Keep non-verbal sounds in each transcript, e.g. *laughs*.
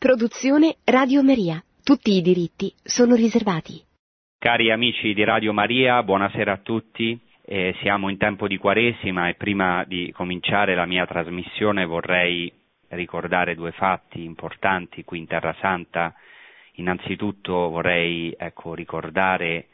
Produzione Radio Maria. Tutti i diritti sono riservati. Cari amici di Radio Maria, buonasera a tutti. Eh, siamo in tempo di Quaresima e prima di cominciare la mia trasmissione vorrei ricordare due fatti importanti qui in Terra Santa. Innanzitutto vorrei ecco, ricordare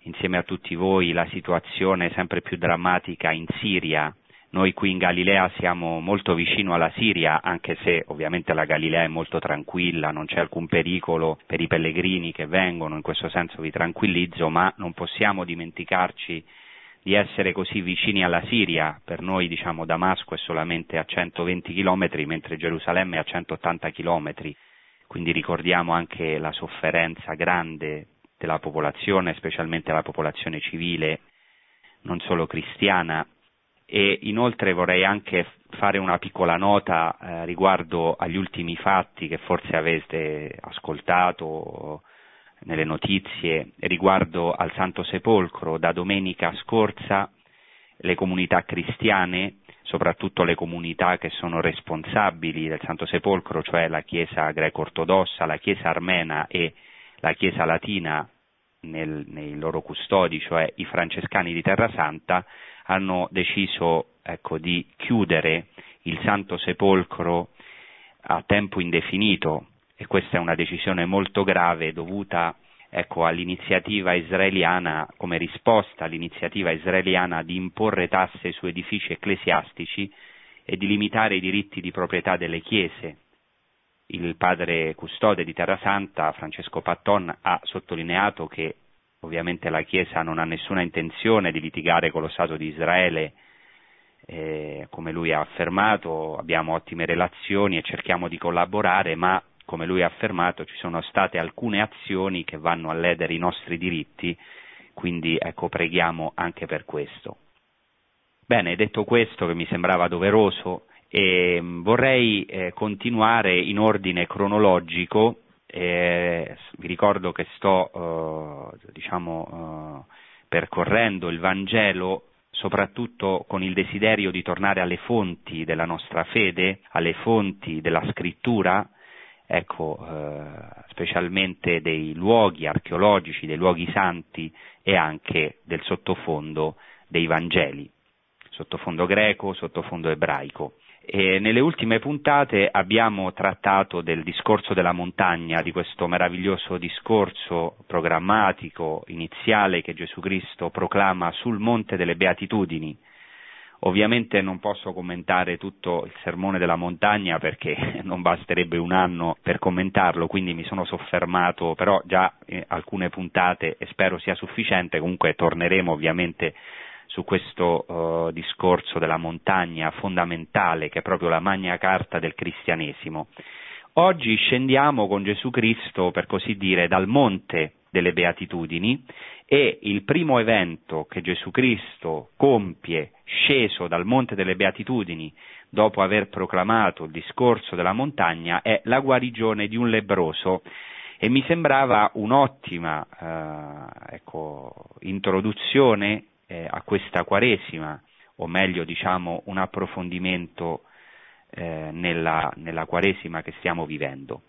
insieme a tutti voi la situazione sempre più drammatica in Siria. Noi qui in Galilea siamo molto vicino alla Siria, anche se ovviamente la Galilea è molto tranquilla, non c'è alcun pericolo per i pellegrini che vengono, in questo senso vi tranquillizzo, ma non possiamo dimenticarci di essere così vicini alla Siria. Per noi diciamo Damasco è solamente a 120 km, mentre Gerusalemme è a 180 km. Quindi ricordiamo anche la sofferenza grande della popolazione, specialmente la popolazione civile, non solo cristiana. E inoltre vorrei anche fare una piccola nota eh, riguardo agli ultimi fatti che forse avete ascoltato nelle notizie riguardo al Santo Sepolcro. Da domenica scorsa le comunità cristiane, soprattutto le comunità che sono responsabili del Santo Sepolcro, cioè la Chiesa greco-ortodossa, la Chiesa armena e la Chiesa latina nel, nei loro custodi, cioè i francescani di Terra Santa, hanno deciso ecco, di chiudere il Santo Sepolcro a tempo indefinito. E questa è una decisione molto grave dovuta ecco, all'iniziativa israeliana, come risposta all'iniziativa israeliana di imporre tasse su edifici ecclesiastici e di limitare i diritti di proprietà delle chiese. Il padre custode di Terra Santa, Francesco Patton, ha sottolineato che ovviamente la Chiesa non ha nessuna intenzione di litigare con lo Stato di Israele, eh, come lui ha affermato, abbiamo ottime relazioni e cerchiamo di collaborare, ma come lui ha affermato ci sono state alcune azioni che vanno a ledere i nostri diritti, quindi ecco preghiamo anche per questo. Bene, detto questo che mi sembrava doveroso, e mm, vorrei eh, continuare in ordine cronologico, eh, vi ricordo che sto eh, diciamo, eh, percorrendo il Vangelo soprattutto con il desiderio di tornare alle fonti della nostra fede, alle fonti della scrittura, ecco, eh, specialmente dei luoghi archeologici, dei luoghi santi e anche del sottofondo dei Vangeli, sottofondo greco, sottofondo ebraico. E nelle ultime puntate abbiamo trattato del discorso della montagna, di questo meraviglioso discorso programmatico iniziale che Gesù Cristo proclama sul Monte delle Beatitudini. Ovviamente non posso commentare tutto il sermone della montagna perché *laughs* non basterebbe un anno per commentarlo, quindi mi sono soffermato però già in alcune puntate e spero sia sufficiente, comunque torneremo ovviamente su questo uh, discorso della montagna fondamentale che è proprio la magna carta del cristianesimo. Oggi scendiamo con Gesù Cristo, per così dire, dal monte delle beatitudini e il primo evento che Gesù Cristo compie sceso dal monte delle beatitudini dopo aver proclamato il discorso della montagna è la guarigione di un lebroso e mi sembrava un'ottima eh, ecco, introduzione eh, a questa Quaresima, o meglio diciamo un approfondimento eh, nella, nella Quaresima che stiamo vivendo.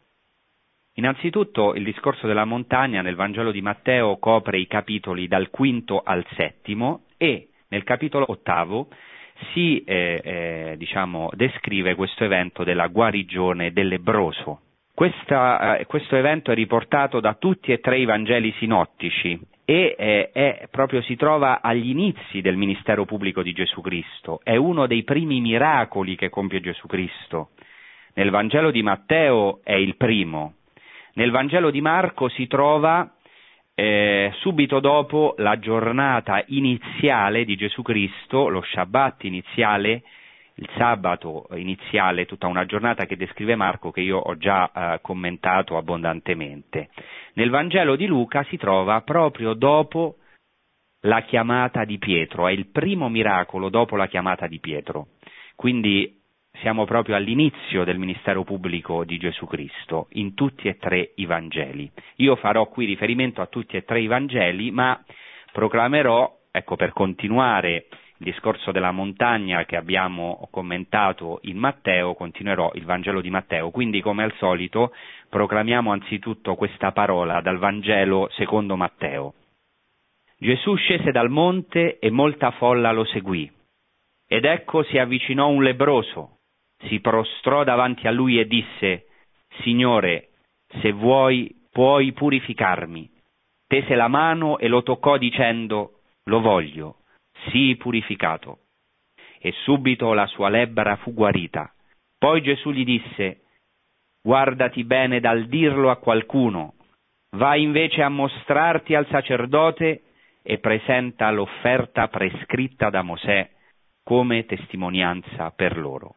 Innanzitutto il discorso della montagna nel Vangelo di Matteo copre i capitoli dal quinto al settimo e nel capitolo ottavo si eh, eh, diciamo, descrive questo evento della guarigione del lebroso. Questa, eh, questo evento è riportato da tutti e tre i Vangeli sinottici e eh, è, proprio si trova agli inizi del ministero pubblico di Gesù Cristo, è uno dei primi miracoli che compie Gesù Cristo. Nel Vangelo di Matteo è il primo, nel Vangelo di Marco si trova eh, subito dopo la giornata iniziale di Gesù Cristo, lo Shabbat iniziale, il sabato iniziale, tutta una giornata che descrive Marco che io ho già eh, commentato abbondantemente. Nel Vangelo di Luca si trova proprio dopo la chiamata di Pietro, è il primo miracolo dopo la chiamata di Pietro. Quindi siamo proprio all'inizio del ministero pubblico di Gesù Cristo, in tutti e tre i Vangeli. Io farò qui riferimento a tutti e tre i Vangeli, ma proclamerò, ecco, per continuare il discorso della montagna che abbiamo commentato in Matteo, continuerò il Vangelo di Matteo. Quindi, come al solito, proclamiamo anzitutto questa parola dal Vangelo secondo Matteo. Gesù scese dal monte e molta folla lo seguì. Ed ecco si avvicinò un lebroso, si prostrò davanti a lui e disse, Signore, se vuoi puoi purificarmi. Tese la mano e lo toccò dicendo, Lo voglio, sii purificato. E subito la sua lebbra fu guarita. Poi Gesù gli disse, Guardati bene dal dirlo a qualcuno, vai invece a mostrarti al sacerdote e presenta l'offerta prescritta da Mosè come testimonianza per loro.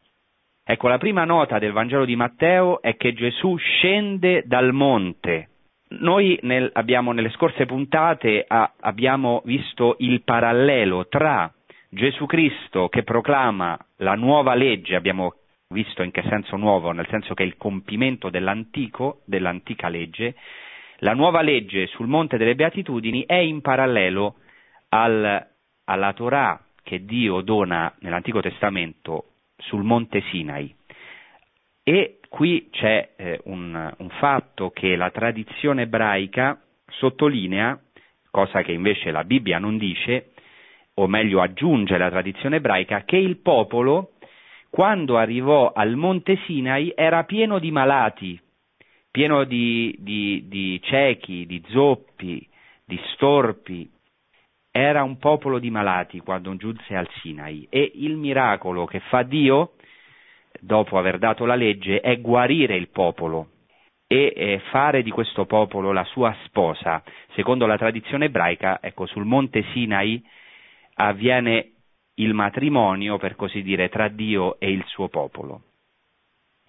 Ecco, la prima nota del Vangelo di Matteo è che Gesù scende dal monte. Noi nel, abbiamo, nelle scorse puntate a, abbiamo visto il parallelo tra Gesù Cristo che proclama la nuova legge, abbiamo visto in che senso nuovo, nel senso che è il compimento dell'antico, dell'antica legge, la nuova legge sul Monte delle Beatitudini è in parallelo al, alla Torah che Dio dona nell'Antico Testamento sul Monte Sinai. E qui c'è eh, un, un fatto che la tradizione ebraica sottolinea, cosa che invece la Bibbia non dice, o meglio aggiunge la tradizione ebraica, che il popolo, quando arrivò al Monte Sinai, era pieno di malati, pieno di, di, di ciechi, di zoppi, di storpi. Era un popolo di malati quando giunse al Sinai e il miracolo che fa Dio, dopo aver dato la legge, è guarire il popolo e fare di questo popolo la sua sposa. Secondo la tradizione ebraica, ecco, sul monte Sinai avviene il matrimonio, per così dire, tra Dio e il suo popolo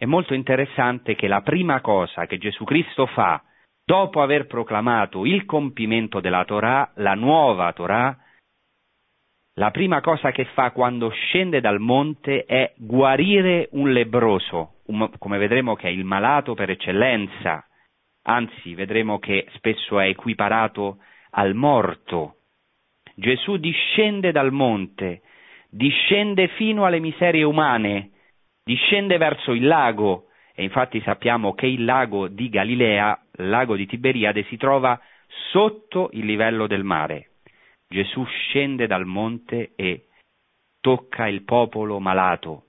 è molto interessante che la prima cosa che Gesù Cristo fa dopo aver proclamato il compimento della Torah, la nuova Torah, la prima cosa che fa quando scende dal monte è guarire un lebroso, un, come vedremo che è il malato per eccellenza, anzi vedremo che spesso è equiparato al morto. Gesù discende dal monte, discende fino alle miserie umane, discende verso il lago e infatti sappiamo che il lago di Galilea, il lago di Tiberiade, si trova sotto il livello del mare. Gesù scende dal monte e tocca il popolo malato,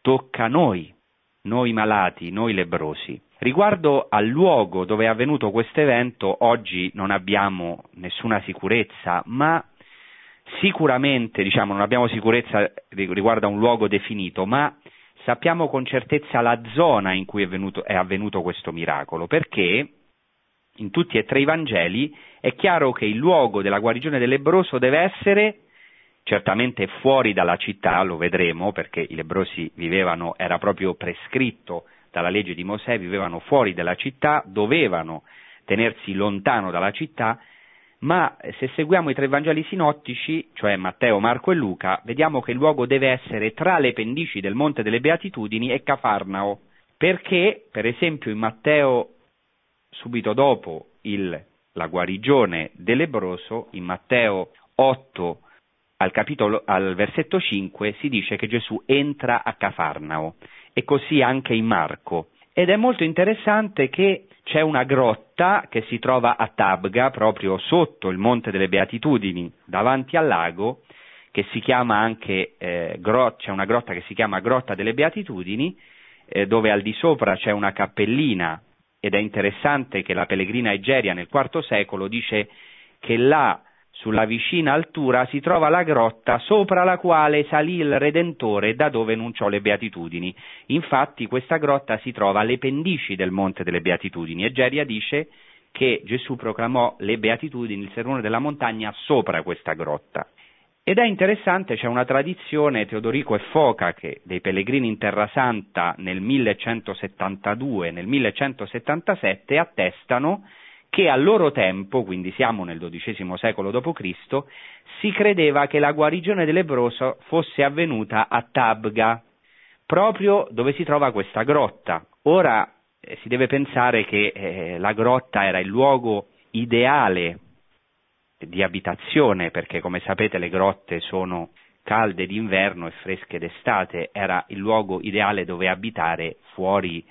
tocca noi, noi malati, noi lebrosi. Riguardo al luogo dove è avvenuto questo evento, oggi non abbiamo nessuna sicurezza, ma sicuramente, diciamo, non abbiamo sicurezza riguardo a un luogo definito, ma sappiamo con certezza la zona in cui è, venuto, è avvenuto questo miracolo, perché in tutti e tre i Vangeli è chiaro che il luogo della guarigione del lebroso deve essere certamente fuori dalla città, lo vedremo, perché i lebrosi vivevano, era proprio prescritto dalla legge di Mosè, vivevano fuori dalla città, dovevano tenersi lontano dalla città, ma se seguiamo i tre Vangeli sinottici, cioè Matteo, Marco e Luca, vediamo che il luogo deve essere tra le pendici del Monte delle Beatitudini e Cafarnao, perché, per esempio, in Matteo, subito dopo il, la guarigione del lebroso, in Matteo 8, al, capitolo, al versetto 5, si dice che Gesù entra a Cafarnao, e così anche in Marco. Ed è molto interessante che c'è una grotta che si trova a Tabga, proprio sotto il Monte delle Beatitudini, davanti al lago, che si chiama anche, eh, grot- c'è una grotta che si chiama Grotta delle Beatitudini, eh, dove al di sopra c'è una cappellina, ed è interessante che la pellegrina Egeria nel IV secolo dice che là sulla vicina altura si trova la grotta sopra la quale salì il Redentore da dove enunciò le beatitudini. Infatti questa grotta si trova alle pendici del Monte delle Beatitudini e Geria dice che Gesù proclamò le beatitudini, il sermone della montagna, sopra questa grotta. Ed è interessante, c'è una tradizione, Teodorico e Foca, che dei pellegrini in Terra Santa nel 1172 e nel 1177 attestano che al loro tempo, quindi siamo nel XII secolo d.C., si credeva che la guarigione del lebroso fosse avvenuta a Tabga, proprio dove si trova questa grotta. Ora eh, si deve pensare che eh, la grotta era il luogo ideale di abitazione, perché come sapete le grotte sono calde d'inverno e fresche d'estate, era il luogo ideale dove abitare fuori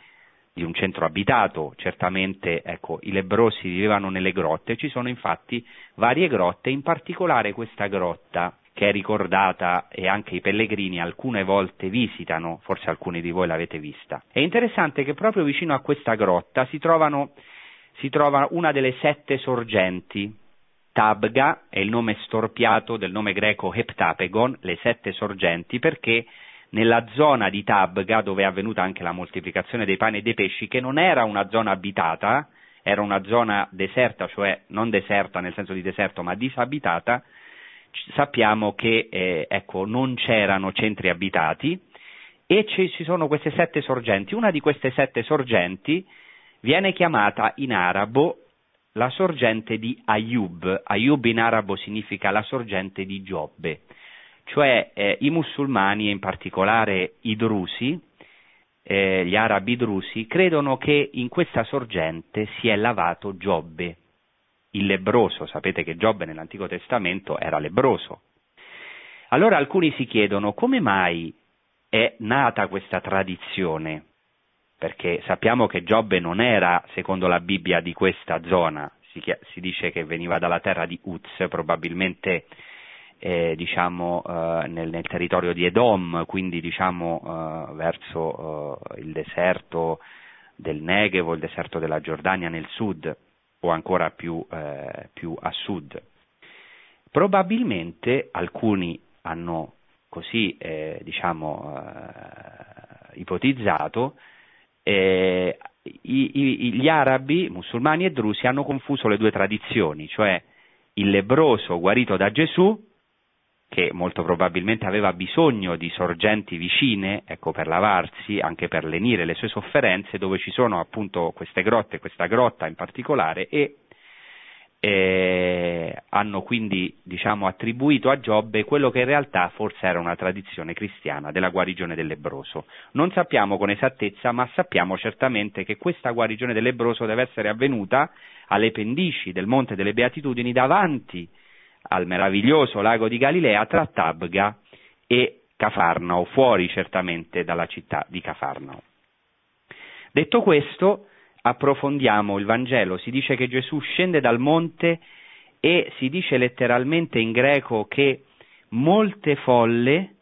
di un centro abitato, certamente ecco, i lebrosi vivevano nelle grotte, ci sono infatti varie grotte, in particolare questa grotta che è ricordata e anche i pellegrini alcune volte visitano, forse alcuni di voi l'avete vista. È interessante che proprio vicino a questa grotta si, trovano, si trova una delle sette sorgenti Tabga è il nome storpiato del nome greco Heptapegon, le sette sorgenti, perché nella zona di Tabga, dove è avvenuta anche la moltiplicazione dei pani e dei pesci, che non era una zona abitata, era una zona deserta, cioè non deserta nel senso di deserto, ma disabitata, sappiamo che eh, ecco, non c'erano centri abitati e ci, ci sono queste sette sorgenti. Una di queste sette sorgenti viene chiamata in arabo la sorgente di Ayub. Ayub in arabo significa la sorgente di Giobbe, cioè eh, i musulmani e in particolare i drusi, eh, gli arabi drusi, credono che in questa sorgente si è lavato Giobbe, il lebroso. Sapete che Giobbe nell'Antico Testamento era lebroso. Allora alcuni si chiedono come mai è nata questa tradizione perché sappiamo che Giobbe non era, secondo la Bibbia, di questa zona, si, si dice che veniva dalla terra di Uz, probabilmente eh, diciamo, eh, nel, nel, territorio di Edom, quindi diciamo, eh, verso eh, il deserto del Negev o il deserto della Giordania nel sud, o ancora più, eh, più a sud. Probabilmente alcuni hanno così eh, diciamo, ipotizzato eh, i, i, gli arabi, musulmani e drusi hanno confuso le due tradizioni, cioè il lebroso guarito da Gesù, che molto probabilmente aveva bisogno di sorgenti vicine, ecco, per lavarsi, anche per lenire le sue sofferenze, dove ci sono appunto queste grotte, questa grotta in particolare, e eh, hanno quindi diciamo, attribuito a Giobbe quello che in realtà forse era una tradizione cristiana della guarigione del lebroso. Non sappiamo con esattezza, ma sappiamo certamente che questa guarigione del lebroso deve essere avvenuta alle pendici del Monte delle Beatitudini davanti al meraviglioso lago di Galilea tra Tabga e Cafarnao, fuori certamente dalla città di Cafarnao. Detto questo, approfondiamo il Vangelo, si dice che Gesù scende dal monte e si dice letteralmente in greco che molte folle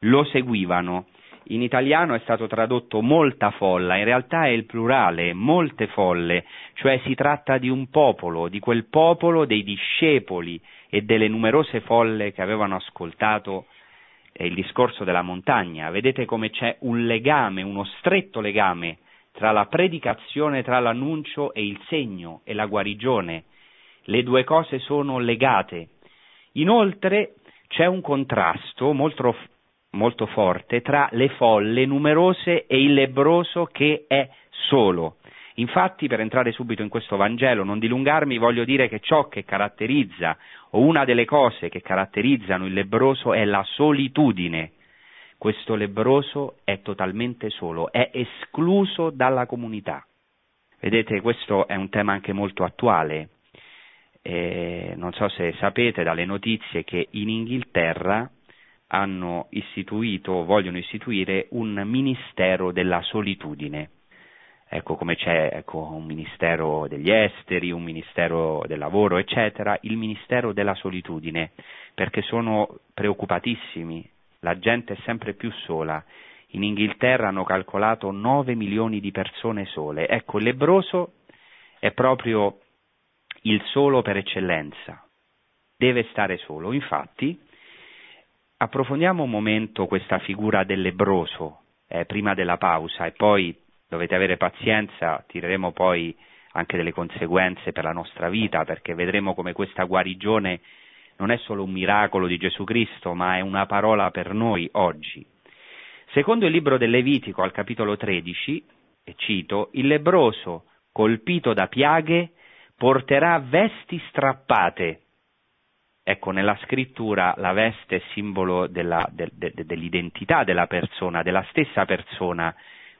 lo seguivano. In italiano è stato tradotto molta folla, in realtà è il plurale, molte folle, cioè si tratta di un popolo, di quel popolo dei discepoli e delle numerose folle che avevano ascoltato il discorso della montagna. Vedete come c'è un legame, uno stretto legame tra la predicazione, tra l'annuncio e il segno e la guarigione. Le due cose sono legate. Inoltre c'è un contrasto molto, molto forte tra le folle numerose e il lebroso che è solo. Infatti, per entrare subito in questo Vangelo, non dilungarmi, voglio dire che ciò che caratterizza, o una delle cose che caratterizzano il lebroso è la solitudine questo lebroso è totalmente solo, è escluso dalla comunità. Vedete, questo è un tema anche molto attuale. Eh, non so se sapete dalle notizie che in Inghilterra hanno istituito, vogliono istituire un ministero della solitudine. Ecco come c'è ecco, un ministero degli esteri, un ministero del lavoro, eccetera, il ministero della solitudine, perché sono preoccupatissimi la gente è sempre più sola. In Inghilterra hanno calcolato 9 milioni di persone sole. Ecco, il lebroso è proprio il solo per eccellenza. Deve stare solo. Infatti, approfondiamo un momento questa figura del lebroso eh, prima della pausa e poi dovete avere pazienza, tireremo poi anche delle conseguenze per la nostra vita perché vedremo come questa guarigione non è solo un miracolo di Gesù Cristo, ma è una parola per noi oggi. Secondo il libro del Levitico al capitolo 13, e cito, il lebroso colpito da piaghe porterà vesti strappate. Ecco, nella scrittura la veste è simbolo della, de, de, dell'identità della persona, della stessa persona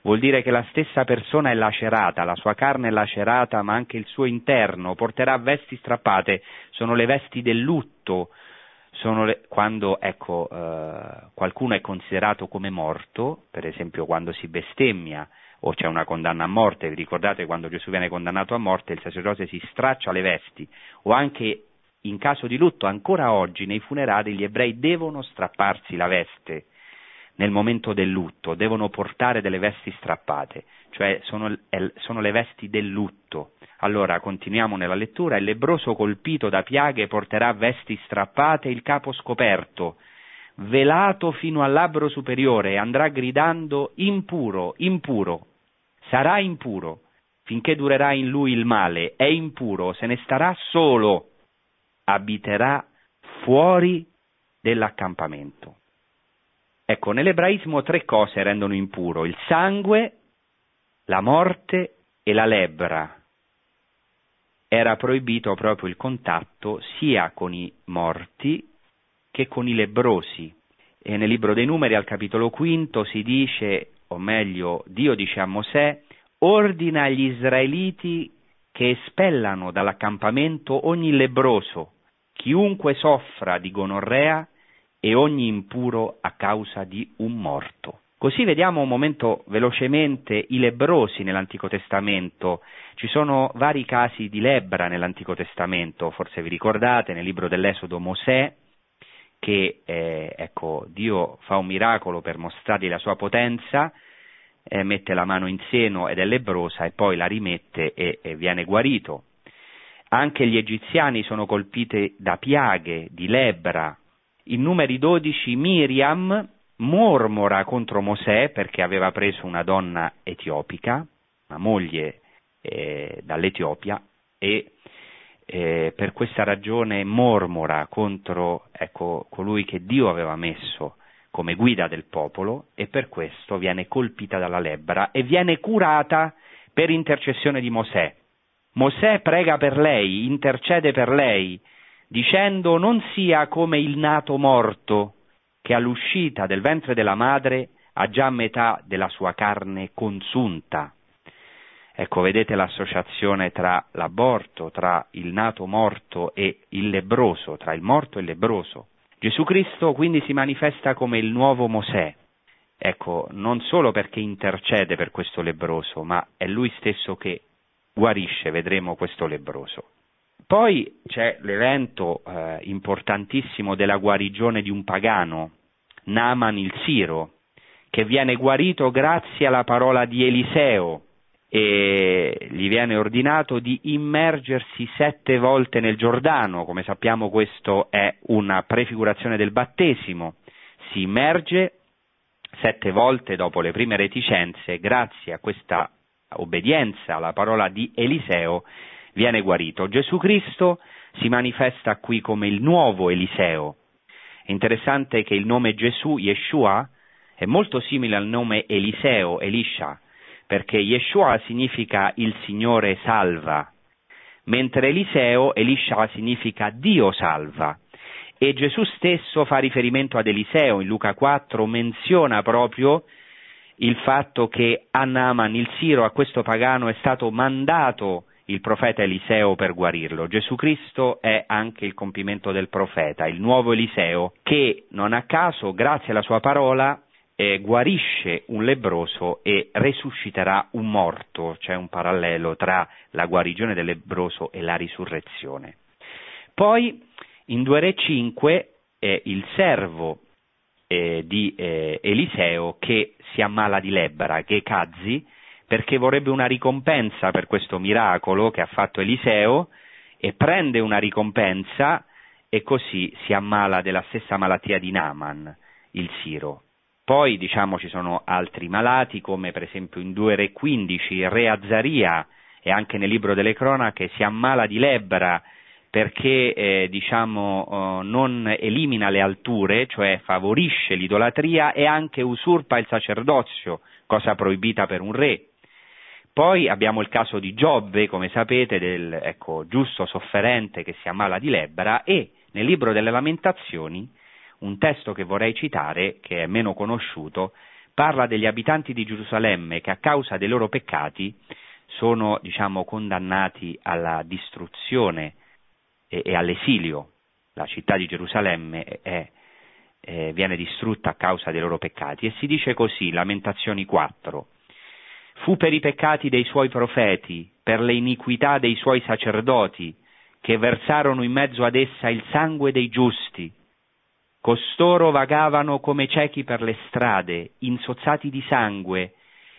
vuol dire che la stessa persona è lacerata, la sua carne è lacerata, ma anche il suo interno porterà vesti strappate, sono le vesti del lutto, le, quando ecco, eh, qualcuno è considerato come morto, per esempio quando si bestemmia o c'è una condanna a morte, vi ricordate quando Gesù viene condannato a morte il sacerdote si straccia le vesti. O anche in caso di lutto ancora oggi nei funerali gli ebrei devono strapparsi la veste nel momento del lutto, devono portare delle vesti strappate, cioè sono, sono le vesti del lutto. Allora continuiamo nella lettura, il lebroso colpito da piaghe porterà vesti strappate il capo scoperto, velato fino al labbro superiore andrà gridando impuro, impuro, sarà impuro, finché durerà in lui il male, è impuro, se ne starà solo, abiterà fuori dell'accampamento. Ecco, nell'ebraismo tre cose rendono impuro, il sangue, la morte e la lebbra. Era proibito proprio il contatto sia con i morti che con i lebrosi. E nel libro dei numeri al capitolo quinto si dice, o meglio, Dio dice a Mosè, ordina agli israeliti che espellano dall'accampamento ogni lebroso, chiunque soffra di gonorrea e ogni impuro a causa di un morto. Così vediamo un momento velocemente i lebrosi nell'Antico Testamento. Ci sono vari casi di lebbra nell'Antico Testamento, forse vi ricordate nel libro dell'Esodo Mosè che eh, ecco, Dio fa un miracolo per mostrargli la sua potenza, eh, mette la mano in seno ed è lebrosa e poi la rimette e, e viene guarito. Anche gli egiziani sono colpiti da piaghe di lebbra in numeri 12 Miriam mormora contro Mosè perché aveva preso una donna etiopica, una moglie eh, dall'Etiopia, e eh, per questa ragione mormora contro ecco, colui che Dio aveva messo come guida del popolo e per questo viene colpita dalla lebbra e viene curata per intercessione di Mosè. Mosè prega per lei, intercede per lei, dicendo non sia come il nato morto, che all'uscita del ventre della madre ha già metà della sua carne consunta. Ecco, vedete l'associazione tra l'aborto, tra il nato morto e il lebroso, tra il morto e il lebroso. Gesù Cristo quindi si manifesta come il nuovo Mosè. Ecco, non solo perché intercede per questo lebroso, ma è lui stesso che guarisce, vedremo questo lebroso. Poi c'è l'evento eh, importantissimo della guarigione di un pagano, Naaman il Siro, che viene guarito grazie alla parola di Eliseo e gli viene ordinato di immergersi sette volte nel Giordano, come sappiamo questo è una prefigurazione del battesimo, si immerge sette volte dopo le prime reticenze, grazie a questa obbedienza alla parola di Eliseo, viene guarito. Gesù Cristo si manifesta qui come il nuovo Eliseo. È interessante che il nome Gesù, Yeshua, è molto simile al nome Eliseo, Elisha, perché Yeshua significa il Signore salva, mentre Eliseo, Elisha significa Dio salva. E Gesù stesso fa riferimento ad Eliseo, in Luca 4 menziona proprio il fatto che a Naaman, il Siro, a questo pagano, è stato mandato il profeta Eliseo per guarirlo. Gesù Cristo è anche il compimento del profeta, il nuovo Eliseo, che non a caso, grazie alla sua parola, eh, guarisce un lebroso e resusciterà un morto, c'è un parallelo tra la guarigione del lebroso e la risurrezione. Poi in 2 Re 5 è il servo eh, di eh, Eliseo che si ammala di lebbra, Gecazzi, perché vorrebbe una ricompensa per questo miracolo che ha fatto Eliseo e prende una ricompensa e così si ammala della stessa malattia di Naaman, il Siro. Poi diciamo ci sono altri malati come per esempio in 2 Re 15 il re Azzaria e anche nel libro delle cronache si ammala di lebbra perché eh, diciamo, eh, non elimina le alture, cioè favorisce l'idolatria e anche usurpa il sacerdozio, cosa proibita per un re. Poi abbiamo il caso di Giobbe, come sapete, del ecco, giusto sofferente che si ammala di lebbra e nel libro delle lamentazioni, un testo che vorrei citare, che è meno conosciuto, parla degli abitanti di Gerusalemme che a causa dei loro peccati sono, diciamo, condannati alla distruzione e, e all'esilio. la città di Gerusalemme è, è, viene distrutta a causa dei loro peccati. E si dice così, Lamentazioni 4, fu per i peccati dei suoi profeti, per le iniquità dei suoi sacerdoti, che versarono in mezzo ad essa il sangue dei giusti. Costoro vagavano come ciechi per le strade, insozzati di sangue,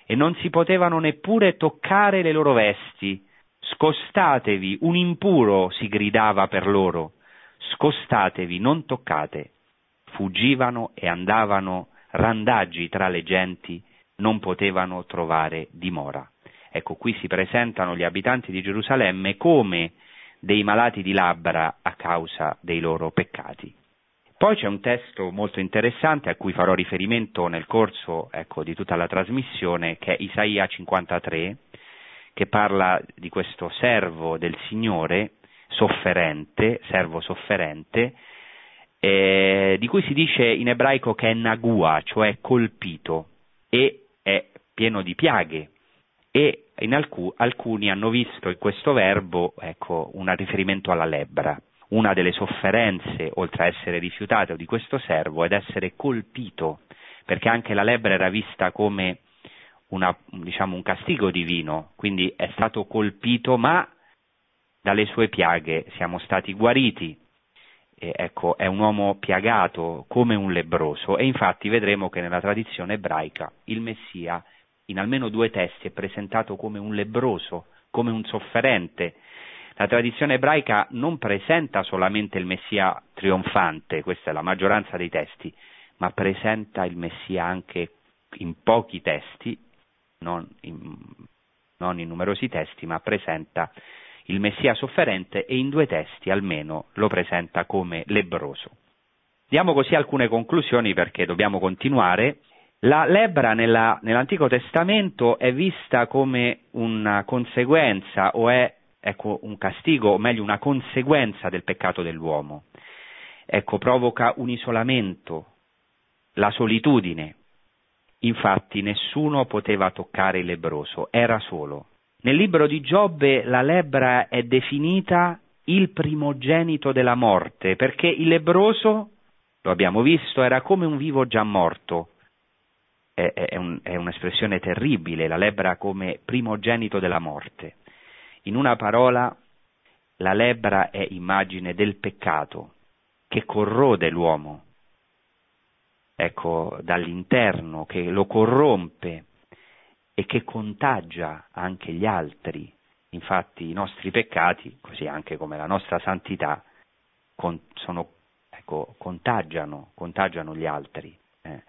e non si potevano neppure toccare le loro vesti. Scostatevi, un impuro si gridava per loro. Scostatevi, non toccate. Fuggivano e andavano randaggi tra le genti, non potevano trovare dimora. Ecco, qui si presentano gli abitanti di Gerusalemme come dei malati di labbra a causa dei loro peccati. Poi c'è un testo molto interessante a cui farò riferimento nel corso ecco, di tutta la trasmissione, che è Isaia 53, che parla di questo servo del Signore, sofferente, servo sofferente, eh, di cui si dice in ebraico che è nagua, cioè colpito, e pieno di piaghe. E in alcun, alcuni hanno visto in questo verbo ecco, un riferimento alla lebbra una delle sofferenze, oltre a essere rifiutato di questo servo, ed essere colpito, perché anche la lebbra era vista come una, diciamo, un castigo divino, quindi è stato colpito, ma dalle sue piaghe siamo stati guariti. E ecco, è un uomo piagato come un lebroso e infatti vedremo che nella tradizione ebraica il Messia in almeno due testi è presentato come un lebroso, come un sofferente, la tradizione ebraica non presenta solamente il Messia trionfante, questa è la maggioranza dei testi, ma presenta il Messia anche in pochi testi, non in, non in numerosi testi, ma presenta il Messia sofferente e in due testi almeno lo presenta come lebroso. Diamo così alcune conclusioni perché dobbiamo continuare. La lebbra nella, nell'Antico Testamento è vista come una conseguenza o è ecco, un castigo, o meglio una conseguenza del peccato dell'uomo. Ecco, provoca un isolamento, la solitudine. Infatti nessuno poteva toccare il lebroso, era solo. Nel libro di Giobbe la lebbra è definita il primogenito della morte, perché il lebroso, lo abbiamo visto, era come un vivo già morto. È, è, un, è un'espressione terribile, la lebbra come primogenito della morte. In una parola, la lebbra è immagine del peccato che corrode l'uomo, ecco, dall'interno, che lo corrompe e che contagia anche gli altri. Infatti i nostri peccati, così anche come la nostra santità, con, sono, ecco, contagiano, contagiano gli altri. Eh.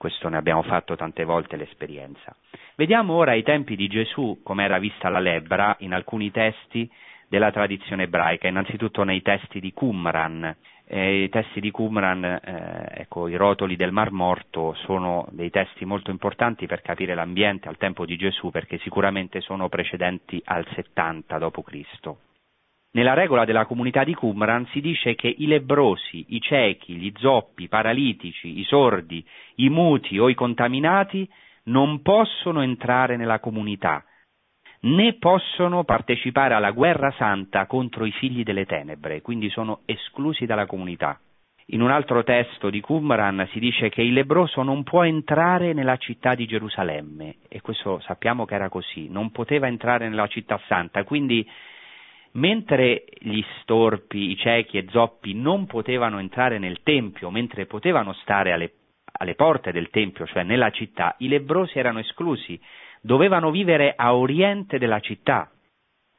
Questo ne abbiamo fatto tante volte l'esperienza. Vediamo ora i tempi di Gesù, come era vista la lebbra in alcuni testi della tradizione ebraica, innanzitutto nei testi di Qumran. Eh, I testi di Qumran, eh, ecco, i rotoli del Mar Morto, sono dei testi molto importanti per capire l'ambiente al tempo di Gesù, perché sicuramente sono precedenti al 70 d.C. Nella regola della comunità di Qumran si dice che i lebrosi, i ciechi, gli zoppi, i paralitici, i sordi, i muti o i contaminati non possono entrare nella comunità, né possono partecipare alla guerra santa contro i figli delle tenebre, quindi sono esclusi dalla comunità. In un altro testo di Qumran si dice che il lebroso non può entrare nella città di Gerusalemme, e questo sappiamo che era così, non poteva entrare nella città santa, quindi mentre gli storpi, i ciechi e zoppi non potevano entrare nel Tempio, mentre potevano stare alle alle porte del Tempio, cioè nella città, i lebrosi erano esclusi, dovevano vivere a oriente della città.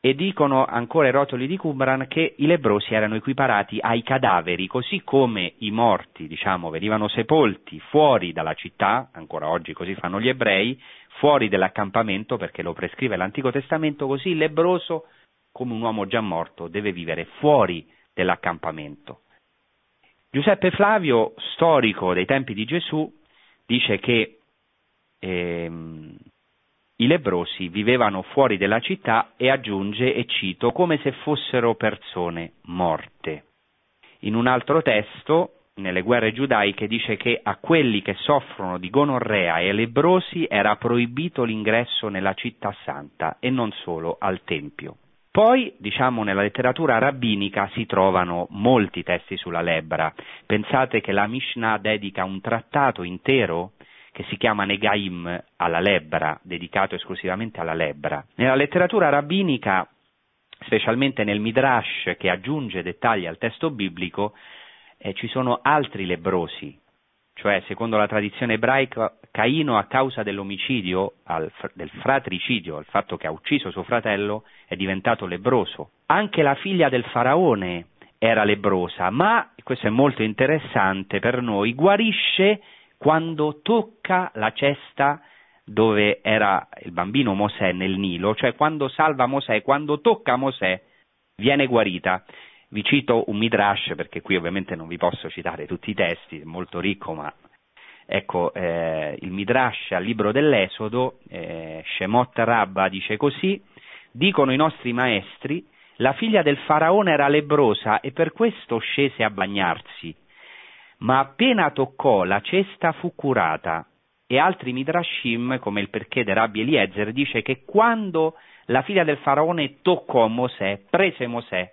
E dicono ancora i rotoli di Qumran che i lebrosi erano equiparati ai cadaveri, così come i morti, diciamo, venivano sepolti fuori dalla città, ancora oggi così fanno gli ebrei, fuori dell'accampamento perché lo prescrive l'Antico Testamento, così il lebroso, come un uomo già morto, deve vivere fuori dell'accampamento. Giuseppe Flavio, storico dei tempi di Gesù, dice che ehm, i lebrosi vivevano fuori della città e aggiunge, e cito, come se fossero persone morte. In un altro testo, nelle guerre giudaiche, dice che a quelli che soffrono di gonorrea e lebrosi era proibito l'ingresso nella città santa e non solo al Tempio. Poi, diciamo, nella letteratura rabbinica si trovano molti testi sulla lebbra. Pensate che la Mishnah dedica un trattato intero che si chiama Negaim alla lebbra, dedicato esclusivamente alla lebbra. Nella letteratura rabbinica, specialmente nel Midrash che aggiunge dettagli al testo biblico, eh, ci sono altri lebrosi, cioè secondo la tradizione ebraica Caino a causa dell'omicidio, al, del fratricidio, il fatto che ha ucciso suo fratello, è diventato lebroso. Anche la figlia del faraone era lebrosa, ma, questo è molto interessante per noi, guarisce quando tocca la cesta dove era il bambino Mosè nel Nilo, cioè quando salva Mosè, quando tocca Mosè, viene guarita. Vi cito un midrash perché qui ovviamente non vi posso citare tutti i testi, è molto ricco, ma ecco, eh, il midrash al libro dell'Esodo, eh, Shemot Rabba dice così, dicono i nostri maestri, la figlia del faraone era lebrosa e per questo scese a bagnarsi, ma appena toccò la cesta fu curata. E altri midrashim, come il perché di Rabbi Eliezer, dice che quando la figlia del faraone toccò Mosè, prese Mosè,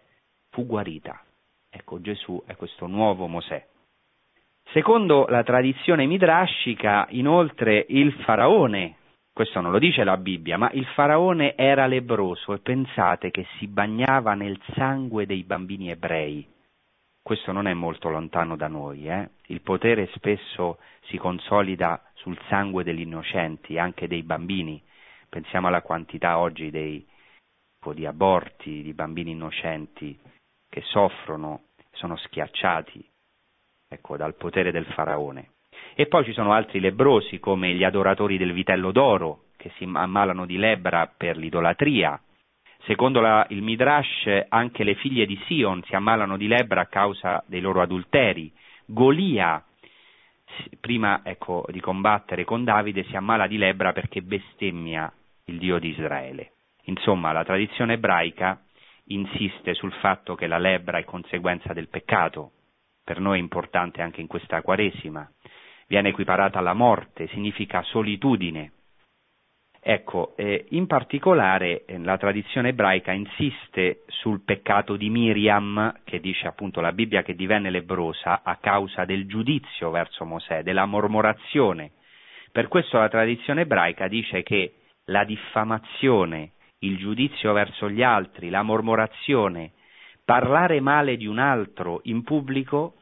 fu guarita. Ecco, Gesù è questo nuovo Mosè. Secondo la tradizione midrascica, inoltre, il faraone, questo non lo dice la Bibbia, ma il faraone era lebroso e pensate che si bagnava nel sangue dei bambini ebrei. Questo non è molto lontano da noi, eh? il potere spesso si consolida sul sangue degli innocenti, anche dei bambini. Pensiamo alla quantità oggi dei, di aborti, di bambini innocenti che soffrono, sono schiacciati ecco, dal potere del faraone. E poi ci sono altri lebrosi come gli adoratori del vitello d'oro che si ammalano di lebbra per l'idolatria. Secondo la, il Midrash anche le figlie di Sion si ammalano di lebbra a causa dei loro adulteri. Golia, prima ecco, di combattere con Davide, si ammala di lebbra perché bestemmia il Dio di Israele. Insomma, la tradizione ebraica insiste sul fatto che la lebbra è conseguenza del peccato, per noi è importante anche in questa Quaresima, viene equiparata alla morte, significa solitudine. Ecco, eh, in particolare eh, la tradizione ebraica insiste sul peccato di Miriam, che dice appunto la Bibbia che divenne lebrosa a causa del giudizio verso Mosè, della mormorazione. Per questo la tradizione ebraica dice che la diffamazione, il giudizio verso gli altri, la mormorazione, parlare male di un altro in pubblico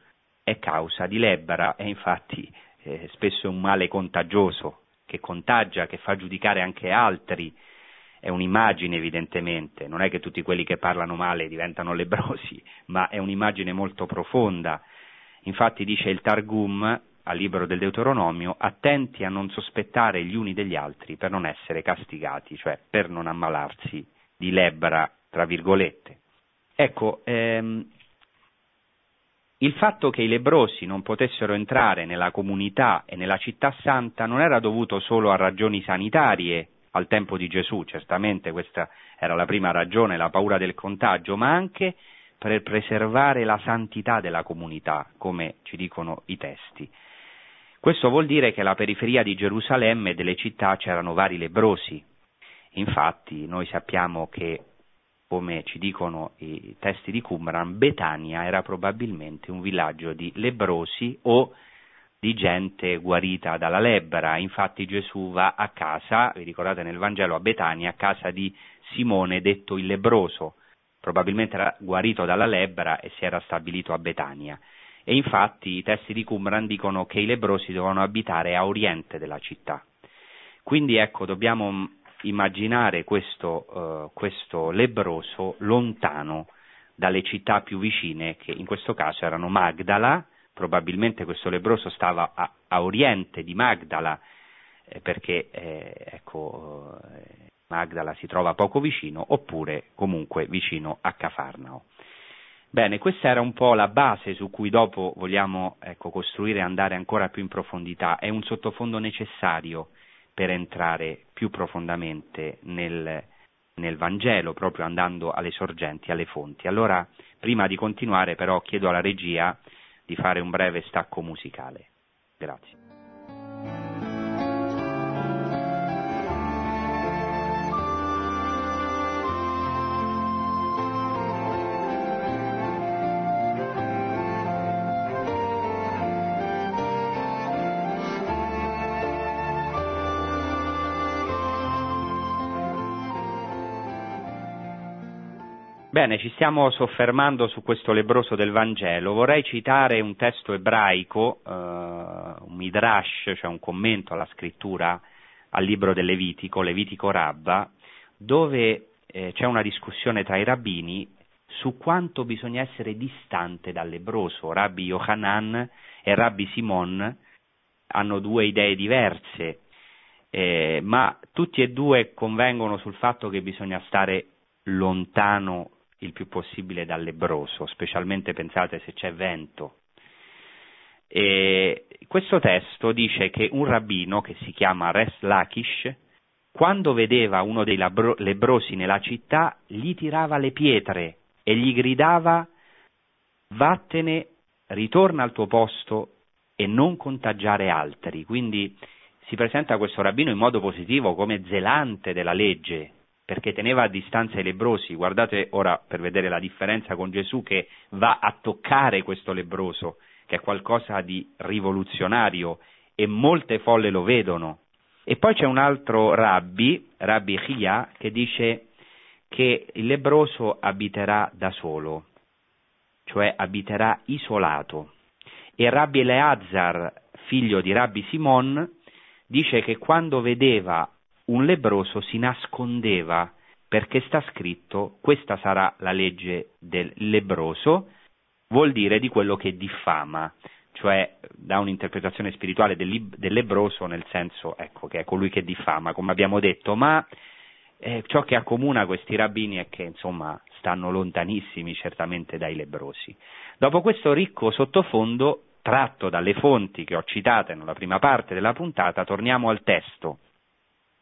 è causa di lebbra e infatti eh, spesso è un male contagioso che contagia, che fa giudicare anche altri. È un'immagine evidentemente, non è che tutti quelli che parlano male diventano lebrosi, *laughs* ma è un'immagine molto profonda. Infatti dice il Targum al libro del Deuteronomio, attenti a non sospettare gli uni degli altri per non essere castigati, cioè per non ammalarsi di lebbra, tra virgolette. Ecco, ehm, il fatto che i lebrosi non potessero entrare nella comunità e nella città santa non era dovuto solo a ragioni sanitarie al tempo di Gesù, certamente questa era la prima ragione, la paura del contagio, ma anche per preservare la santità della comunità, come ci dicono i testi. Questo vuol dire che alla periferia di Gerusalemme e delle città c'erano vari lebrosi. Infatti noi sappiamo che come ci dicono i testi di Qumran, Betania era probabilmente un villaggio di lebrosi o di gente guarita dalla lebbra. Infatti Gesù va a casa, vi ricordate nel Vangelo, a Betania, a casa di Simone detto il lebroso, probabilmente era guarito dalla lebbra e si era stabilito a Betania. E infatti i testi di Qumran dicono che i lebrosi dovevano abitare a oriente della città. Quindi ecco, dobbiamo immaginare questo, uh, questo lebroso lontano dalle città più vicine, che in questo caso erano Magdala, probabilmente questo lebroso stava a, a oriente di Magdala, eh, perché eh, ecco, eh, Magdala si trova poco vicino, oppure comunque vicino a Cafarnao. Bene, questa era un po' la base su cui dopo vogliamo ecco, costruire e andare ancora più in profondità. È un sottofondo necessario per entrare più profondamente nel, nel Vangelo, proprio andando alle sorgenti, alle fonti. Allora, prima di continuare, però, chiedo alla regia di fare un breve stacco musicale. Grazie. Bene, ci stiamo soffermando su questo lebroso del Vangelo. Vorrei citare un testo ebraico, eh, un midrash, cioè un commento alla scrittura, al libro del Levitico, Levitico Rabba, dove eh, c'è una discussione tra i rabbini su quanto bisogna essere distante dal lebroso. Rabbi Yohanan e Rabbi Simon hanno due idee diverse, eh, ma tutti e due convengono sul fatto che bisogna stare lontano il più possibile dal lebroso, specialmente pensate se c'è vento. E questo testo dice che un rabbino che si chiama Res Lakish, quando vedeva uno dei lebrosi nella città, gli tirava le pietre e gli gridava vattene, ritorna al tuo posto e non contagiare altri. Quindi si presenta questo rabbino in modo positivo come zelante della legge, perché teneva a distanza i lebrosi. Guardate ora per vedere la differenza con Gesù che va a toccare questo lebroso, che è qualcosa di rivoluzionario e molte folle lo vedono. E poi c'è un altro rabbi, Rabbi Chia, che dice che il lebroso abiterà da solo, cioè abiterà isolato. E Rabbi Eleazar, figlio di Rabbi Simon, dice che quando vedeva un lebroso si nascondeva perché sta scritto questa sarà la legge del lebroso, vuol dire di quello che diffama, cioè da un'interpretazione spirituale del, del lebroso nel senso ecco, che è colui che diffama, come abbiamo detto, ma eh, ciò che accomuna questi rabbini è che insomma stanno lontanissimi certamente dai lebrosi. Dopo questo ricco sottofondo, tratto dalle fonti che ho citate nella prima parte della puntata, torniamo al testo.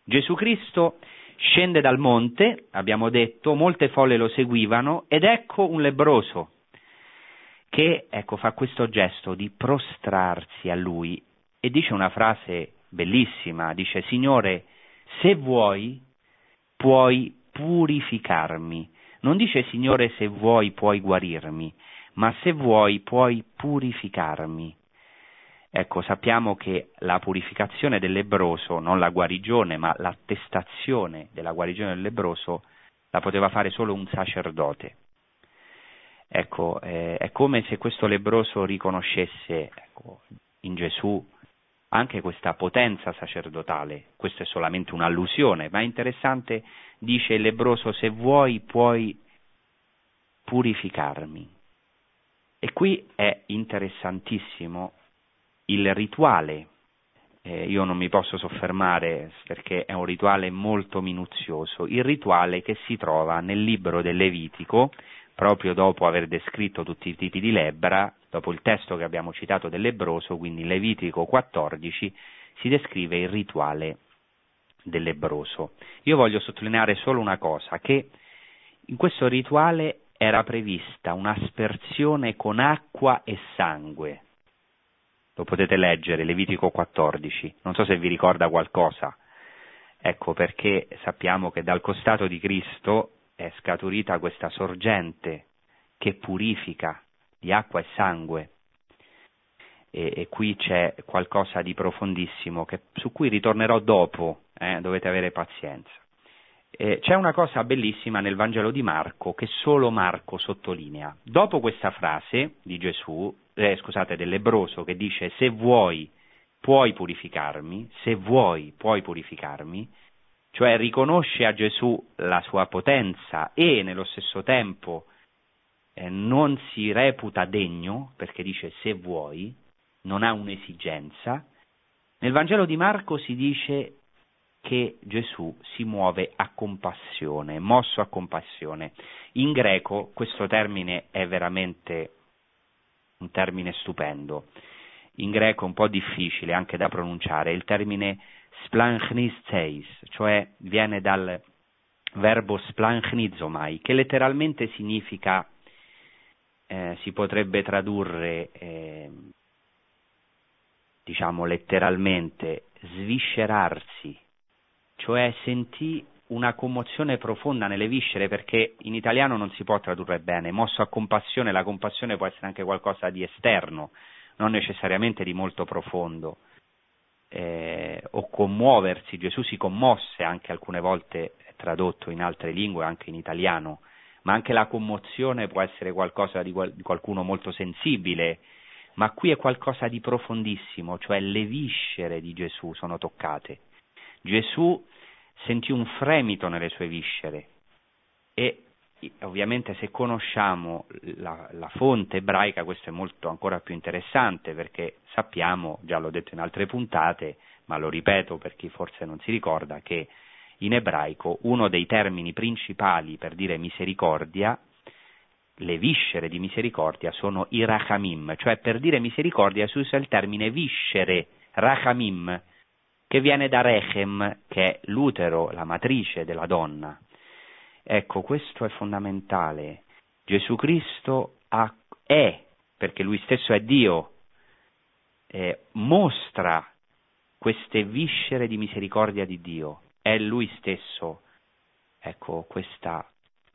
Gesù Cristo scende dal monte, abbiamo detto, molte folle lo seguivano ed ecco un lebroso che ecco, fa questo gesto di prostrarsi a lui e dice una frase bellissima, dice Signore, se vuoi puoi purificarmi. Non dice Signore se vuoi puoi guarirmi, ma se vuoi puoi purificarmi. Ecco, sappiamo che la purificazione del lebroso, non la guarigione, ma l'attestazione della guarigione del lebroso, la poteva fare solo un sacerdote. Ecco, eh, è come se questo lebroso riconoscesse ecco, in Gesù anche questa potenza sacerdotale. Questa è solamente un'allusione, ma è interessante, dice il lebroso, se vuoi puoi purificarmi. E qui è interessantissimo il rituale. Eh, io non mi posso soffermare perché è un rituale molto minuzioso, il rituale che si trova nel libro del Levitico, proprio dopo aver descritto tutti i tipi di lebbra, dopo il testo che abbiamo citato del lebbroso, quindi Levitico 14, si descrive il rituale del lebbroso. Io voglio sottolineare solo una cosa, che in questo rituale era prevista un'aspersione con acqua e sangue lo potete leggere, Levitico 14, non so se vi ricorda qualcosa, ecco perché sappiamo che dal costato di Cristo è scaturita questa sorgente che purifica di acqua e sangue. E, e qui c'è qualcosa di profondissimo che, su cui ritornerò dopo, eh, dovete avere pazienza. Eh, c'è una cosa bellissima nel Vangelo di Marco che solo Marco sottolinea. Dopo questa frase di Gesù, eh, scusate, del che dice se vuoi puoi purificarmi, se vuoi puoi purificarmi, cioè riconosce a Gesù la sua potenza e nello stesso tempo eh, non si reputa degno, perché dice se vuoi, non ha un'esigenza, nel Vangelo di Marco si dice che Gesù si muove a compassione, mosso a compassione. In greco questo termine è veramente un termine stupendo. In greco è un po' difficile anche da pronunciare, il termine splanchnisteis, cioè viene dal verbo splangnizomai, che letteralmente significa, eh, si potrebbe tradurre, eh, diciamo letteralmente, sviscerarsi, cioè sentì una commozione profonda nelle viscere perché in italiano non si può tradurre bene, mosso a compassione, la compassione può essere anche qualcosa di esterno, non necessariamente di molto profondo, eh, o commuoversi, Gesù si commosse anche alcune volte tradotto in altre lingue, anche in italiano, ma anche la commozione può essere qualcosa di, qual- di qualcuno molto sensibile, ma qui è qualcosa di profondissimo, cioè le viscere di Gesù sono toccate. Gesù sentì un fremito nelle sue viscere. E ovviamente se conosciamo la, la, fonte ebraica questo è molto ancora più interessante perché sappiamo, già l'ho detto in altre puntate, ma lo ripeto per chi forse non si ricorda, che in ebraico uno dei termini principali per dire misericordia, le viscere di misericordia sono i rachamim, cioè per dire misericordia si usa il termine viscere, rachamim, che viene da rechem, che è l'utero, la matrice della donna. Ecco, questo è fondamentale. Gesù Cristo ha, è, perché lui stesso è Dio, eh, mostra queste viscere di misericordia di Dio. È lui stesso, ecco, questa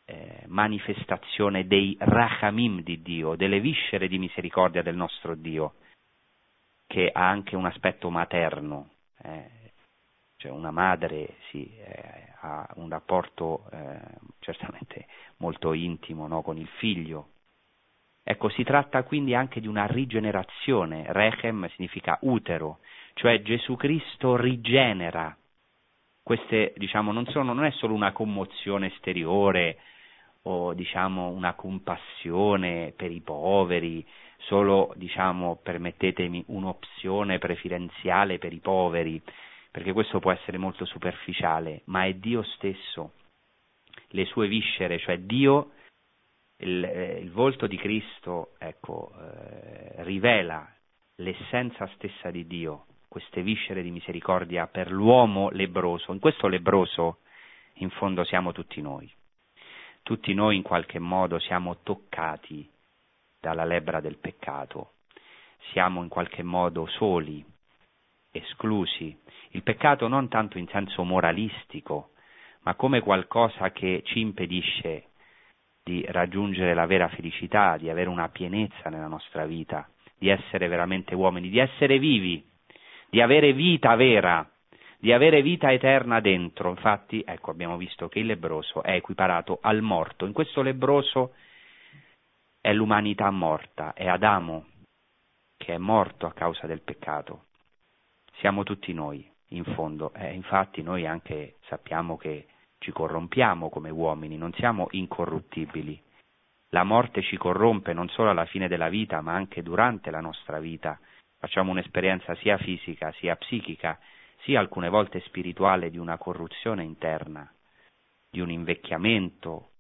eh, manifestazione dei rachamim di Dio, delle viscere di misericordia del nostro Dio, che ha anche un aspetto materno. Eh, cioè una madre sì, eh, ha un rapporto eh, certamente molto intimo no, con il figlio. Ecco, si tratta quindi anche di una rigenerazione. Rechem significa utero, cioè Gesù Cristo rigenera. Queste, diciamo, non, sono, non è solo una commozione esteriore o diciamo, una compassione per i poveri, solo, diciamo, permettetemi, un'opzione preferenziale per i poveri, perché questo può essere molto superficiale, ma è Dio stesso, le sue viscere, cioè Dio, il, eh, il volto di Cristo, ecco, eh, rivela l'essenza stessa di Dio, queste viscere di misericordia per l'uomo lebroso. In questo lebroso, in fondo, siamo tutti noi. Tutti noi in qualche modo siamo toccati dalla lebbra del peccato, siamo in qualche modo soli, esclusi. Il peccato non tanto in senso moralistico, ma come qualcosa che ci impedisce di raggiungere la vera felicità, di avere una pienezza nella nostra vita, di essere veramente uomini, di essere vivi, di avere vita vera, di avere vita eterna dentro. Infatti, ecco, abbiamo visto che il lebroso è equiparato al morto. In questo lebroso è l'umanità morta, è Adamo che è morto a causa del peccato siamo tutti noi, in fondo. Eh, infatti noi anche sappiamo che ci corrompiamo come uomini, non siamo incorruttibili. La morte ci corrompe non solo alla fine della vita, ma anche durante la nostra vita. Facciamo un'esperienza sia fisica sia psichica, sia alcune volte spirituale di una corruzione interna, di un invecchiamento.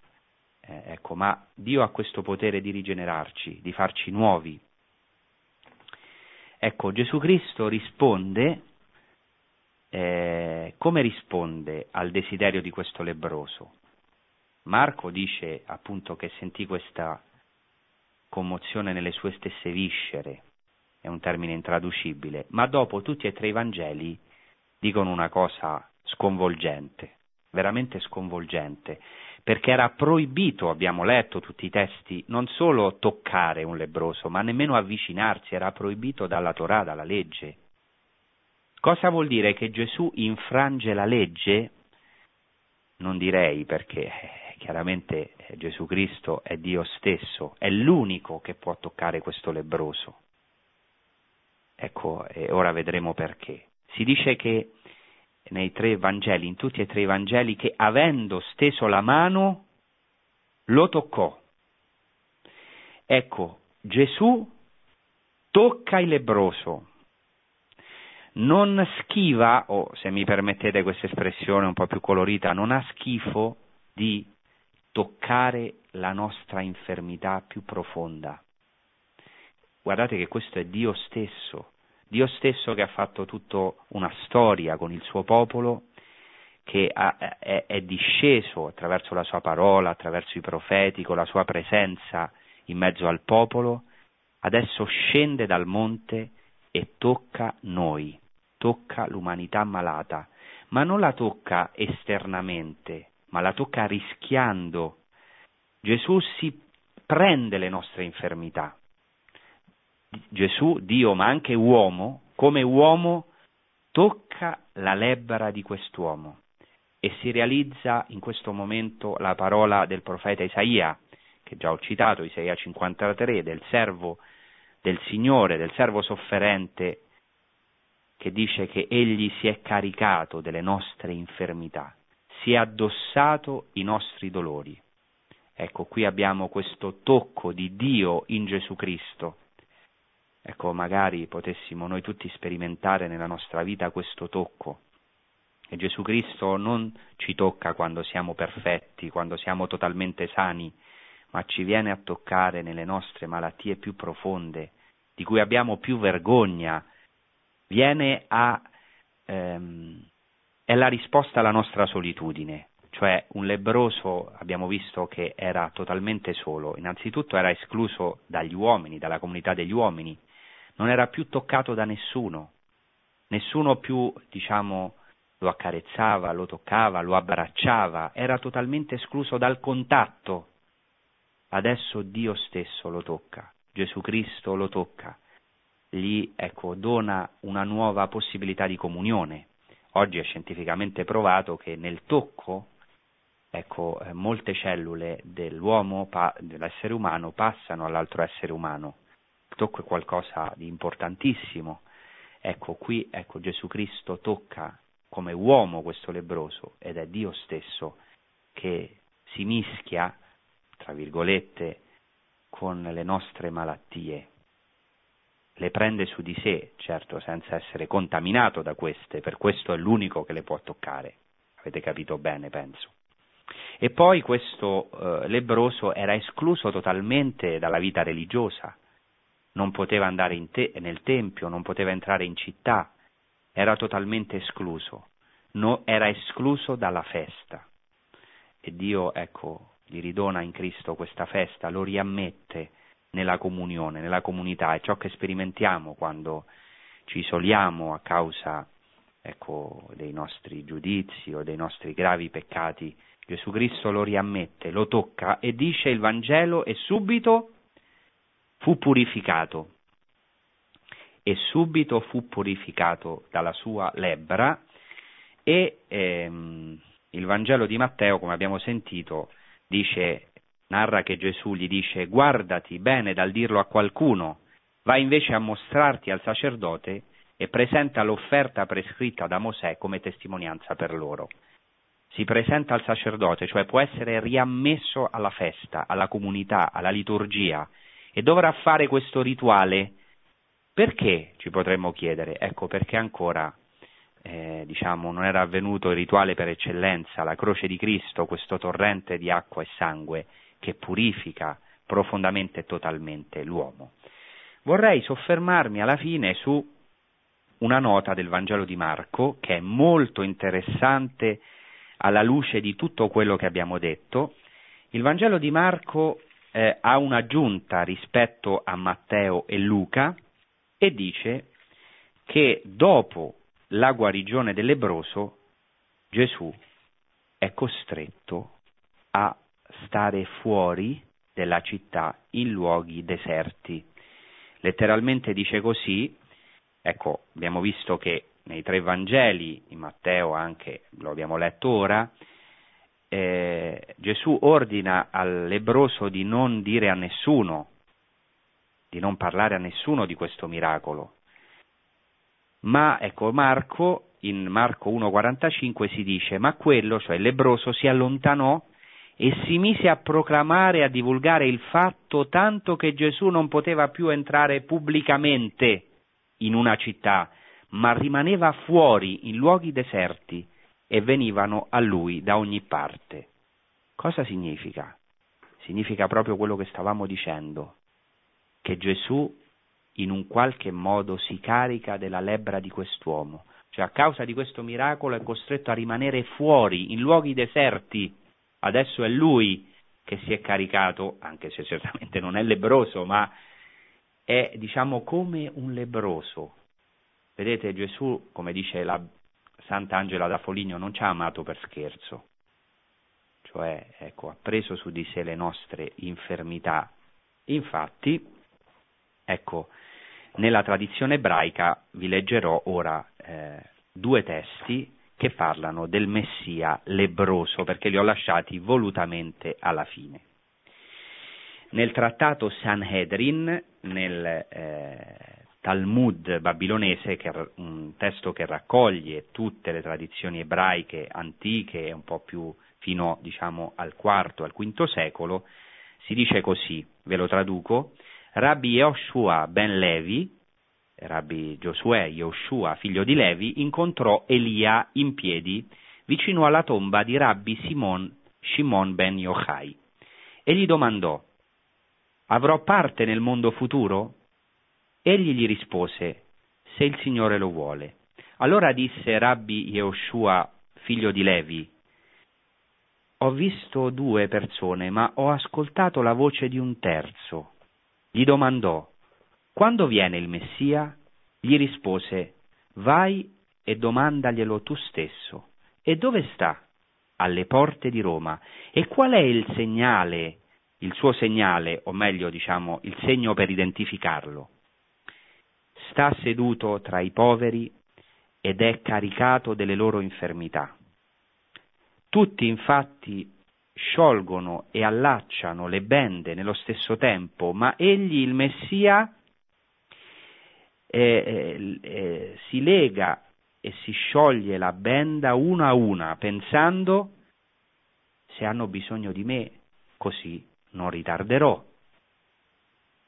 Eh, ecco, ma Dio ha questo potere di rigenerarci, di farci nuovi, Ecco, Gesù Cristo risponde, eh, come risponde al desiderio di questo lebroso? Marco dice appunto che sentì questa commozione nelle sue stesse viscere, è un termine intraducibile, ma dopo tutti e tre i Vangeli dicono una cosa sconvolgente, veramente sconvolgente, perché era proibito, abbiamo letto tutti i testi, non solo toccare un lebroso, ma nemmeno avvicinarsi, era proibito dalla Torah, dalla legge. Cosa vuol dire che Gesù infrange la legge? Non direi perché eh, chiaramente eh, Gesù Cristo è Dio stesso, è l'unico che può toccare questo lebroso. Ecco, ora vedremo perché. Si dice che nei tre Vangeli, in tutti e tre i Vangeli, che avendo steso la mano lo toccò. Ecco, Gesù tocca il lebroso, non schiva, o se mi permettete questa espressione un po' più colorita, non ha schifo di toccare la nostra infermità più profonda. Guardate che questo è Dio stesso Dio stesso che ha fatto tutta una storia con il suo popolo, che ha, è, è disceso attraverso la sua parola, attraverso i profeti, con la sua presenza in mezzo al popolo, adesso scende dal monte e tocca noi, tocca l'umanità malata, ma non la tocca esternamente, ma la tocca rischiando. Gesù si prende le nostre infermità, Gesù, Dio, ma anche uomo, come uomo, tocca la lebbra di quest'uomo. e si realizza in questo momento la parola del profeta Isaia, che già ho citato, Isaia 53, del servo del Signore, del servo sofferente, che dice che egli si è caricato delle nostre infermità, si è addossato i nostri dolori. Ecco, qui abbiamo questo tocco di Dio in Gesù Cristo. Ecco, magari potessimo noi tutti sperimentare nella nostra vita questo tocco. E Gesù Cristo non ci tocca quando siamo perfetti, quando siamo totalmente sani, ma ci viene a toccare nelle nostre malattie più profonde, di cui abbiamo più vergogna, viene a... Ehm, è la risposta alla nostra solitudine, cioè un lebroso abbiamo visto che era totalmente solo, innanzitutto era escluso dagli uomini, dalla comunità degli uomini, non era più toccato da nessuno, nessuno più, diciamo, lo accarezzava, lo toccava, lo abbracciava, era totalmente escluso dal contatto Adesso Dio stesso lo tocca, Gesù Cristo lo tocca, gli ecco, dona una nuova possibilità di comunione. Oggi è scientificamente provato che nel tocco ecco, eh, molte cellule dell'uomo, dell'essere umano, passano all'altro essere umano. Tocco è qualcosa di importantissimo. Ecco, qui ecco, Gesù Cristo tocca come uomo questo lebroso ed è Dio stesso che si mischia tra virgolette, con le nostre malattie. Le prende su di sé, certo, senza essere contaminato da queste, per questo è l'unico che le può toccare. Avete capito bene, penso. E poi questo eh, lebroso era escluso totalmente dalla vita religiosa, non poteva andare te- nel tempio, non poteva entrare in città, era totalmente escluso, no, era escluso dalla festa. E Dio, ecco, gli ridona in Cristo questa festa, lo riammette nella comunione, nella comunità, è ciò che sperimentiamo quando ci isoliamo a causa ecco, dei nostri giudizi o dei nostri gravi peccati. Gesù Cristo lo riammette, lo tocca e dice il Vangelo e subito fu purificato. E subito fu purificato dalla sua lebbra e ehm, il Vangelo di Matteo, come abbiamo sentito, dice, narra che Gesù gli dice guardati bene dal dirlo a qualcuno, va invece a mostrarti al sacerdote e presenta l'offerta prescritta da Mosè come testimonianza per loro. Si presenta al sacerdote, cioè può essere riammesso alla festa, alla comunità, alla liturgia e dovrà fare questo rituale. Perché? ci potremmo chiedere. Ecco perché ancora eh, diciamo, non era avvenuto il rituale per eccellenza, la croce di Cristo, questo torrente di acqua e sangue che purifica profondamente e totalmente l'uomo. Vorrei soffermarmi alla fine su una nota del Vangelo di Marco che è molto interessante alla luce di tutto quello che abbiamo detto. Il Vangelo di Marco eh, ha un'aggiunta rispetto a Matteo e Luca e dice che dopo la guarigione del lebroso, Gesù è costretto a stare fuori della città in luoghi deserti. Letteralmente dice così, ecco, abbiamo visto che nei tre Vangeli, in Matteo anche, lo abbiamo letto ora, eh, Gesù ordina al lebroso di non dire a nessuno, di non parlare a nessuno di questo miracolo, ma ecco Marco, in Marco 1,45 si dice, ma quello, cioè il lebroso, si allontanò e si mise a proclamare a divulgare il fatto tanto che Gesù non poteva più entrare pubblicamente in una città, ma rimaneva fuori in luoghi deserti e venivano a lui da ogni parte. Cosa significa? Significa proprio quello che stavamo dicendo, che Gesù in un qualche modo si carica della lebbra di quest'uomo, cioè a causa di questo miracolo è costretto a rimanere fuori, in luoghi deserti. Adesso è lui che si è caricato, anche se certamente non è lebroso, ma è diciamo come un lebroso. Vedete Gesù, come dice la Sant'Angela da Foligno, non ci ha amato per scherzo, cioè ecco, ha preso su di sé le nostre infermità. Infatti, ecco, nella tradizione ebraica vi leggerò ora eh, due testi che parlano del Messia lebroso, perché li ho lasciati volutamente alla fine. Nel trattato Sanhedrin, nel eh, Talmud babilonese, che è un testo che raccoglie tutte le tradizioni ebraiche antiche un po' più fino diciamo, al IV, al V secolo, si dice così, ve lo traduco, Rabbi Yoshua ben Levi, Rabbi Giosuè Yoshua, figlio di Levi, incontrò Elia in piedi vicino alla tomba di Rabbi Simon Shimon ben Yochai e gli domandò, avrò parte nel mondo futuro? Egli gli rispose, se il Signore lo vuole. Allora disse Rabbi Yoshua, figlio di Levi, ho visto due persone, ma ho ascoltato la voce di un terzo. Gli domandò, quando viene il Messia? Gli rispose, vai e domandaglielo tu stesso. E dove sta? Alle porte di Roma. E qual è il segnale, il suo segnale, o meglio diciamo il segno per identificarlo? Sta seduto tra i poveri ed è caricato delle loro infermità. Tutti infatti sciolgono e allacciano le bende nello stesso tempo, ma egli, il Messia, eh, eh, si lega e si scioglie la benda una a una, pensando se hanno bisogno di me, così non ritarderò.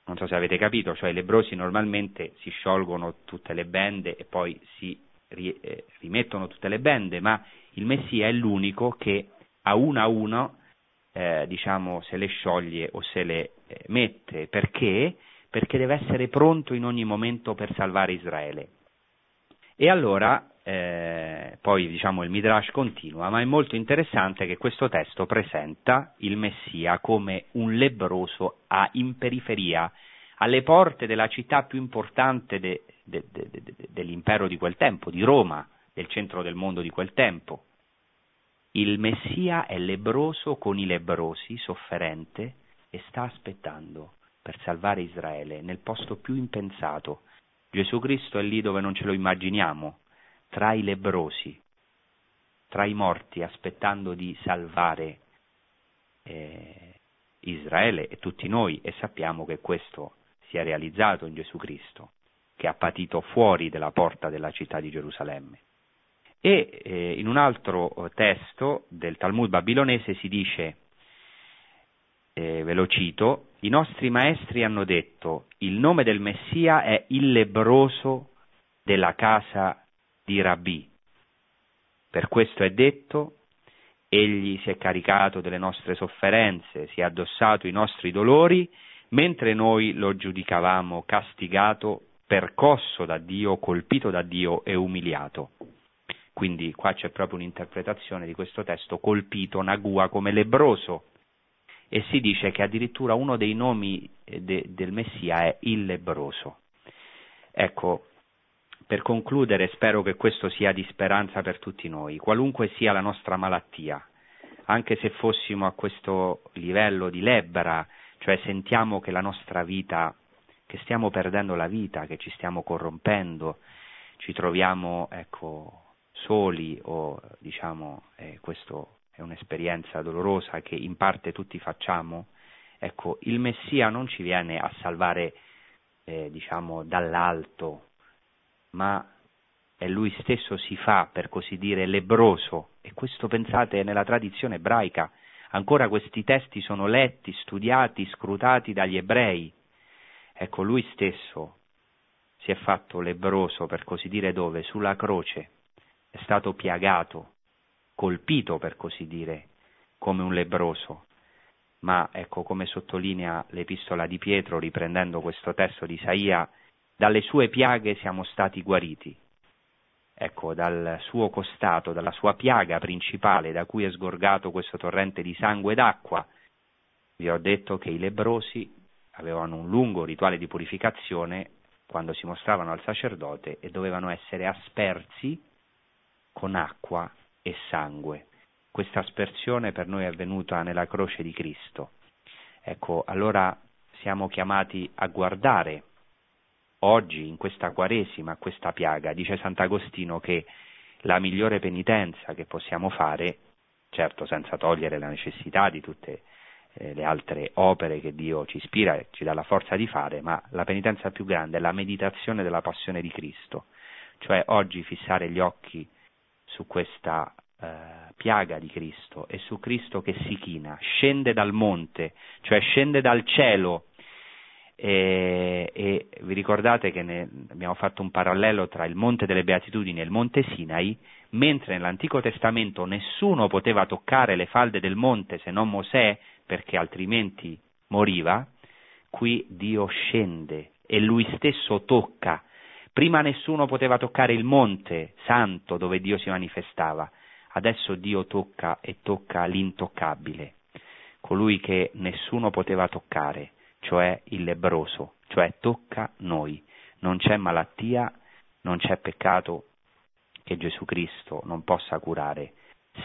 Non so se avete capito, cioè i lebrosi normalmente si sciolgono tutte le bende e poi si eh, rimettono tutte le bende, ma il Messia è l'unico che a una a una eh, diciamo, se le scioglie o se le eh, mette. Perché? Perché deve essere pronto in ogni momento per salvare Israele. E allora, eh, poi diciamo il Midrash continua, ma è molto interessante che questo testo presenta il Messia come un lebroso a, in periferia, alle porte della città più importante de, de, de, dell'impero di quel tempo, di Roma, del centro del mondo di quel tempo. Il Messia è lebroso con i lebrosi, sofferente, e sta aspettando per salvare Israele nel posto più impensato. Gesù Cristo è lì dove non ce lo immaginiamo, tra i lebrosi, tra i morti, aspettando di salvare eh, Israele e tutti noi e sappiamo che questo si è realizzato in Gesù Cristo, che ha patito fuori della porta della città di Gerusalemme. E eh, in un altro eh, testo del Talmud babilonese si dice, eh, ve lo cito, i nostri maestri hanno detto il nome del Messia è il lebroso della casa di Rabbi. Per questo è detto, egli si è caricato delle nostre sofferenze, si è addossato i nostri dolori, mentre noi lo giudicavamo castigato, percosso da Dio, colpito da Dio e umiliato. Quindi qua c'è proprio un'interpretazione di questo testo, colpito Nagua come lebroso, e si dice che addirittura uno dei nomi eh, de, del Messia è il lebroso. Ecco, per concludere spero che questo sia di speranza per tutti noi, qualunque sia la nostra malattia, anche se fossimo a questo livello di lebbra, cioè sentiamo che la nostra vita, che stiamo perdendo la vita, che ci stiamo corrompendo, ci troviamo, ecco, soli o diciamo eh, questo è un'esperienza dolorosa che in parte tutti facciamo, ecco, il Messia non ci viene a salvare eh, diciamo dall'alto, ma lui stesso si fa, per così dire, lebroso e questo pensate nella tradizione ebraica, ancora questi testi sono letti, studiati, scrutati dagli ebrei. Ecco, lui stesso si è fatto lebroso, per così dire, dove? Sulla croce è stato piagato, colpito per così dire, come un lebroso. Ma ecco come sottolinea l'epistola di Pietro, riprendendo questo testo di Isaia, dalle sue piaghe siamo stati guariti. Ecco, dal suo costato, dalla sua piaga principale da cui è sgorgato questo torrente di sangue ed acqua, vi ho detto che i lebrosi avevano un lungo rituale di purificazione quando si mostravano al sacerdote e dovevano essere aspersi con acqua e sangue. Questa aspersione per noi è avvenuta nella croce di Cristo. Ecco, allora siamo chiamati a guardare oggi in questa Quaresima questa piaga. Dice Sant'Agostino che la migliore penitenza che possiamo fare, certo senza togliere la necessità di tutte eh, le altre opere che Dio ci ispira e ci dà la forza di fare, ma la penitenza più grande è la meditazione della passione di Cristo, cioè oggi fissare gli occhi su questa eh, piaga di Cristo e su Cristo che si china, scende dal monte, cioè scende dal cielo. E, e vi ricordate che ne, abbiamo fatto un parallelo tra il Monte delle Beatitudini e il Monte Sinai, mentre nell'Antico Testamento nessuno poteva toccare le falde del monte se non Mosè, perché altrimenti moriva, qui Dio scende e lui stesso tocca. Prima nessuno poteva toccare il monte santo dove Dio si manifestava, adesso Dio tocca e tocca l'intoccabile, colui che nessuno poteva toccare, cioè il lebroso, cioè tocca noi. Non c'è malattia, non c'è peccato che Gesù Cristo non possa curare,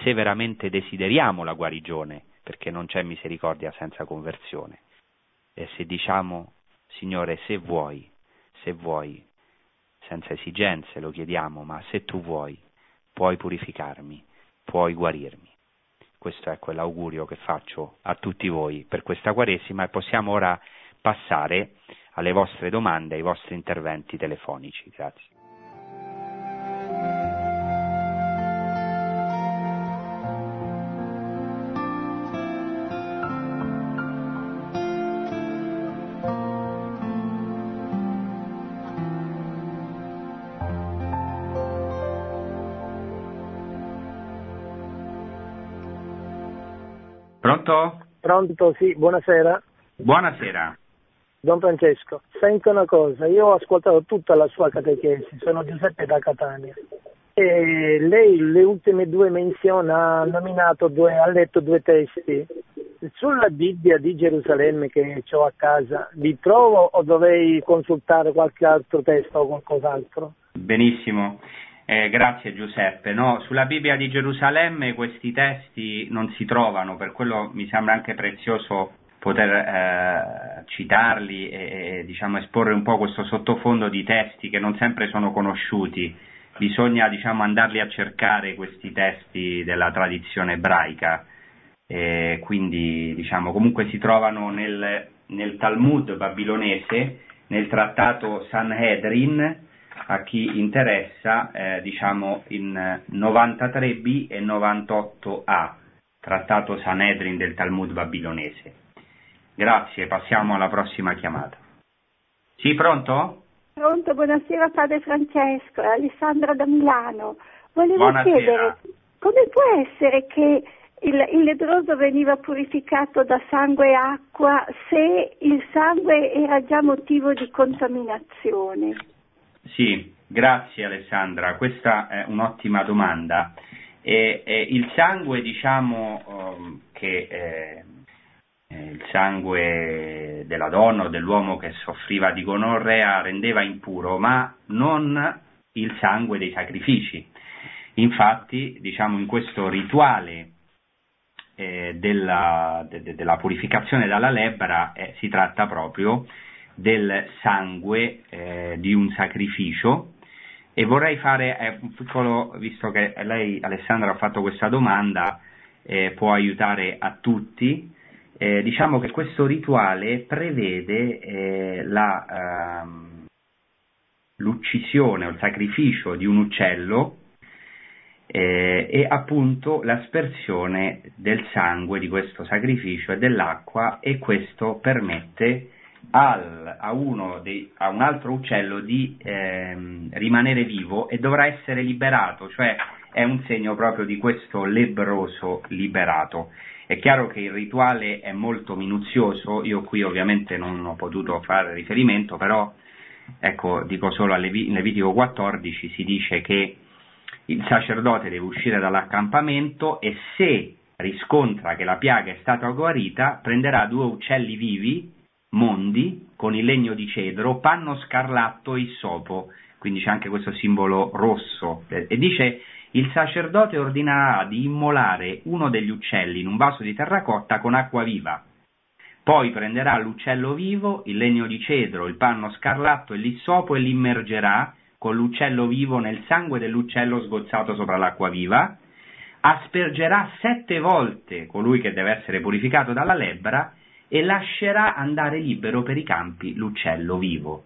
se veramente desideriamo la guarigione, perché non c'è misericordia senza conversione. E se diciamo, Signore, se vuoi, se vuoi, senza esigenze lo chiediamo, ma se tu vuoi, puoi purificarmi, puoi guarirmi. Questo è quell'augurio che faccio a tutti voi per questa Quaresima e possiamo ora passare alle vostre domande, ai vostri interventi telefonici. Grazie. Pronto? Pronto, sì, buonasera. Buonasera. Don Francesco, senta una cosa, io ho ascoltato tutta la sua catechesi, sono Giuseppe da Catania. E lei le ultime due menzioni ha nominato due, ha letto due testi. Sulla Bibbia di Gerusalemme che ho a casa, li trovo o dovrei consultare qualche altro testo o qualcos'altro? Benissimo. Eh, grazie Giuseppe. No, sulla Bibbia di Gerusalemme questi testi non si trovano, per quello mi sembra anche prezioso poter eh, citarli e, e diciamo, esporre un po' questo sottofondo di testi che non sempre sono conosciuti. Bisogna diciamo, andarli a cercare questi testi della tradizione ebraica. Eh, quindi diciamo, comunque si trovano nel, nel Talmud babilonese, nel trattato Sanhedrin, a chi interessa, eh, diciamo in 93b e 98a, trattato Sanedrin del Talmud babilonese. Grazie, passiamo alla prossima chiamata. Sì, pronto? Pronto, buonasera padre Francesco, Alessandra da Milano. Volevo Buonasera. chiedere come può essere che il, il lebbroso veniva purificato da sangue e acqua se il sangue era già motivo di contaminazione? Sì, grazie Alessandra, questa è un'ottima domanda. E, e il sangue, diciamo um, che eh, il sangue della donna o dell'uomo che soffriva di gonorrea rendeva impuro, ma non il sangue dei sacrifici. Infatti, diciamo, in questo rituale eh, della, de, de, della, purificazione dalla lebbra eh, si tratta proprio del sangue eh, di un sacrificio. E vorrei fare eh, un piccolo, visto che lei Alessandra ha fatto questa domanda, eh, può aiutare a tutti, eh, diciamo che questo rituale prevede eh, la, ehm, l'uccisione o il sacrificio di un uccello eh, e appunto l'aspersione del sangue di questo sacrificio e dell'acqua e questo permette al, a, dei, a, un altro uccello di ehm, rimanere vivo e dovrà essere liberato, cioè è un segno proprio di questo lebroso liberato. È chiaro che il rituale è molto minuzioso, io qui ovviamente non ho potuto fare riferimento, però ecco, dico solo a Levi, in Levitico 14 si dice che il sacerdote deve uscire dall'accampamento e se riscontra che la piaga è stata guarita, prenderà due uccelli vivi mondi con il legno di cedro, panno scarlatto e issopo, quindi c'è anche questo simbolo rosso, e dice il sacerdote ordinerà di immolare uno degli uccelli in un vaso di terracotta con acqua viva, poi prenderà l'uccello vivo, il legno di cedro, il panno scarlatto e l'issopo e l'immergerà con l'uccello vivo nel sangue dell'uccello sgozzato sopra l'acqua viva, aspergerà sette volte colui che deve essere purificato dalla lebbra e lascerà andare libero per i campi l'uccello vivo.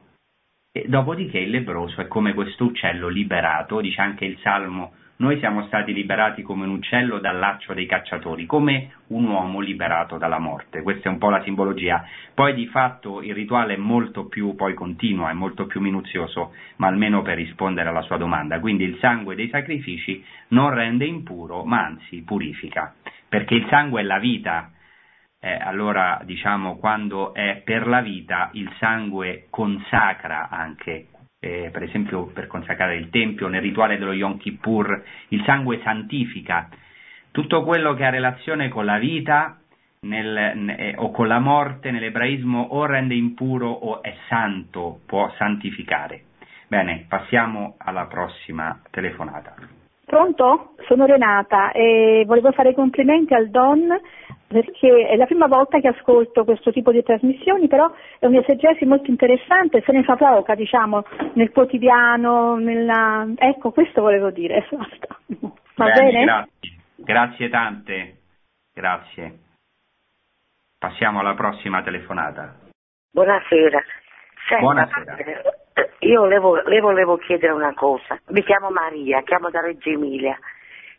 E dopodiché il lebroso è come questo uccello liberato, dice anche il Salmo noi siamo stati liberati come un uccello dal laccio dei cacciatori, come un uomo liberato dalla morte. Questa è un po' la simbologia. Poi di fatto il rituale è molto più poi continuo, è molto più minuzioso, ma almeno per rispondere alla sua domanda. Quindi il sangue dei sacrifici non rende impuro, ma anzi purifica, perché il sangue è la vita. Eh, allora diciamo quando è per la vita il sangue consacra anche eh, per esempio per consacrare il Tempio, nel rituale dello Yom Kippur, il sangue santifica. Tutto quello che ha relazione con la vita nel, ne, o con la morte nell'ebraismo o rende impuro o è santo, può santificare. Bene, passiamo alla prossima telefonata. Pronto? Sono Renata e volevo fare complimenti al Don perché è la prima volta che ascolto questo tipo di trasmissioni, però è un'esegesi molto interessante, se ne fa poca, diciamo, nel quotidiano, nella... ecco, questo volevo dire. *laughs* Va bene? bene? Grazie. grazie tante, grazie. Passiamo alla prossima telefonata. Buonasera. Senta, Buonasera. Io le, vo- le volevo chiedere una cosa. Mi chiamo Maria, chiamo da Reggio Emilia.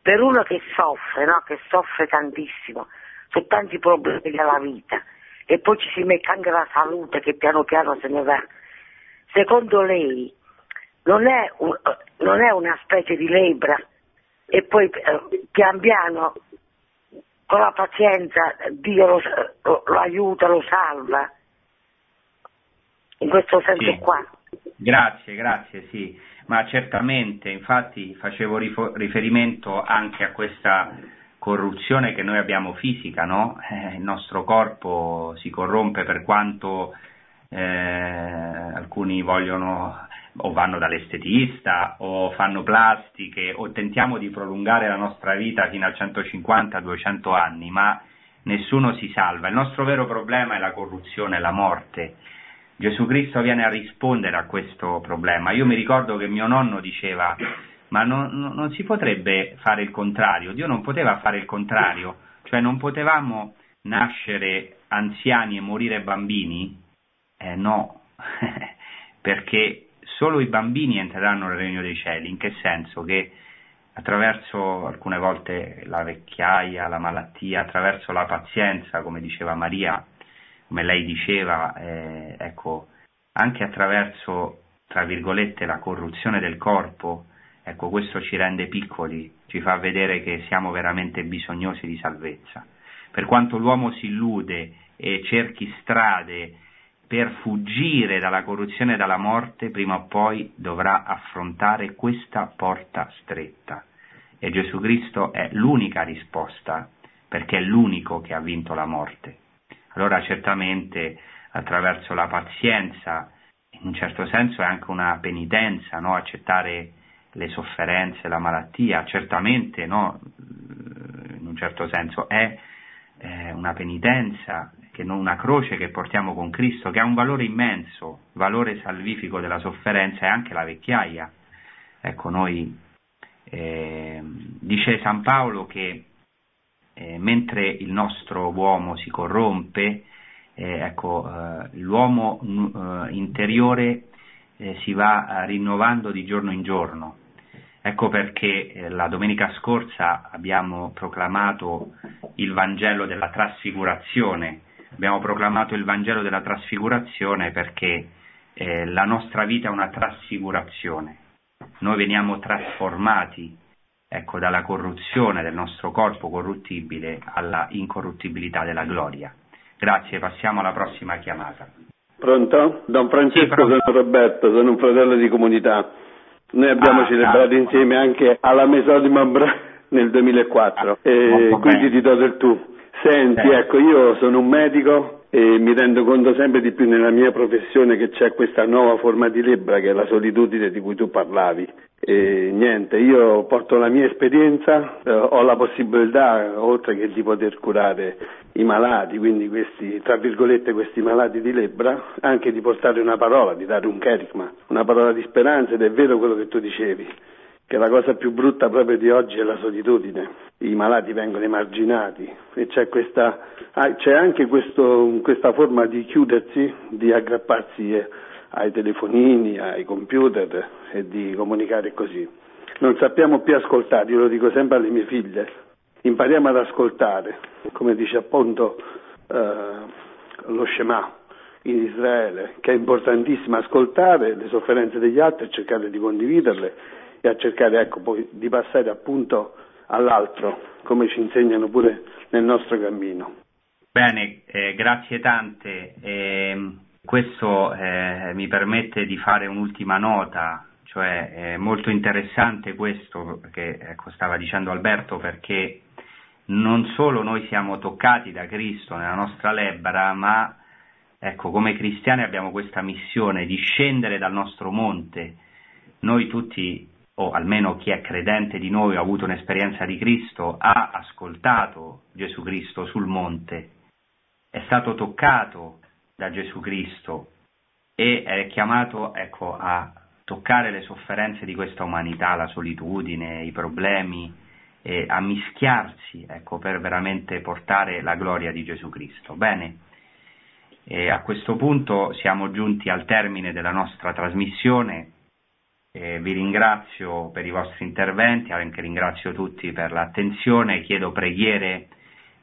Per uno che soffre, no? che soffre tantissimo, su tanti problemi della vita e poi ci si mette anche la salute che piano piano se ne va. Secondo lei non è, un, non è una specie di lebra e poi eh, pian piano con la pazienza Dio lo, lo, lo aiuta, lo salva? In questo senso sì. qua. Grazie, grazie, sì, ma certamente, infatti facevo riferimento anche a questa corruzione che noi abbiamo fisica, no? eh, il nostro corpo si corrompe per quanto eh, alcuni vogliono o vanno dall'estetista o fanno plastiche o tentiamo di prolungare la nostra vita fino a 150-200 anni, ma nessuno si salva. Il nostro vero problema è la corruzione, la morte. Gesù Cristo viene a rispondere a questo problema. Io mi ricordo che mio nonno diceva ma non, non, si potrebbe fare il contrario, Dio non poteva fare il contrario, cioè non potevamo nascere anziani e morire bambini? Eh no, *laughs* perché solo i bambini entreranno nel regno dei cieli, in che senso? Che attraverso alcune volte la vecchiaia, la malattia, attraverso la pazienza, come diceva Maria, come lei diceva, eh, ecco, anche attraverso, tra virgolette, la corruzione del corpo, Ecco, questo ci rende piccoli, ci fa vedere che siamo veramente bisognosi di salvezza. Per quanto l'uomo si illude e cerchi strade per fuggire dalla corruzione e dalla morte, prima o poi dovrà affrontare questa porta stretta. E Gesù Cristo è l'unica risposta, perché è l'unico che ha vinto la morte. Allora certamente attraverso la pazienza, in un certo senso è anche una penitenza, no? accettare le sofferenze, la malattia, certamente no, in un certo senso è eh, una penitenza, che non una croce che portiamo con Cristo, che ha un valore immenso, valore salvifico della sofferenza e anche la vecchiaia. Ecco, noi eh, dice San Paolo che eh, mentre il nostro uomo si corrompe, eh, ecco, eh, l'uomo eh, si va rinnovando di giorno in giorno, Ecco perché eh, la domenica scorsa abbiamo proclamato il Vangelo della trasfigurazione. Abbiamo proclamato il Vangelo della trasfigurazione perché eh, la nostra vita è una trasfigurazione. Noi veniamo trasformati ecco, dalla corruzione del nostro corpo corruttibile alla incorruttibilità della gloria. Grazie, passiamo alla prossima chiamata. Pronto? Don Francesco, sì, sono Roberto, sono un fratello di comunità. Noi abbiamo ah, celebrato insieme anche alla Maison di Mambra nel 2004 e quindi ti do del tu. Senti, eh. ecco, io sono un medico e mi rendo conto sempre di più nella mia professione che c'è questa nuova forma di lebbra che è la solitudine di cui tu parlavi. E niente, io porto la mia esperienza, eh, ho la possibilità, oltre che di poter curare i malati, quindi questi, tra virgolette, questi malati di lebbra, anche di portare una parola, di dare un kerigma, una parola di speranza ed è vero quello che tu dicevi, che la cosa più brutta proprio di oggi è la solitudine, i malati vengono emarginati e c'è, questa, ah, c'è anche questo, questa forma di chiudersi, di aggrapparsi ai telefonini, ai computer e di comunicare così. Non sappiamo più ascoltare, io lo dico sempre alle mie figlie, impariamo ad ascoltare, come dice appunto eh, lo Shema in Israele, che è importantissimo ascoltare le sofferenze degli altri e cercare di condividerle e a cercare ecco, poi di passare appunto all'altro, come ci insegnano pure nel nostro cammino. Bene, eh, grazie tante. Eh, questo eh, mi permette di fare un'ultima nota, cioè è molto interessante questo che ecco, stava dicendo Alberto perché non solo noi siamo toccati da Cristo nella nostra lebbra, ma ecco, come cristiani abbiamo questa missione di scendere dal nostro monte. Noi tutti, o almeno chi è credente di noi, ha avuto un'esperienza di Cristo, ha ascoltato Gesù Cristo sul monte, è stato toccato da Gesù Cristo e è chiamato ecco, a toccare le sofferenze di questa umanità, la solitudine, i problemi, eh, a mischiarsi ecco, per veramente portare la gloria di Gesù Cristo. Bene, eh, a questo punto siamo giunti al termine della nostra trasmissione. Eh, vi ringrazio per i vostri interventi, anche ringrazio tutti per l'attenzione, chiedo preghiere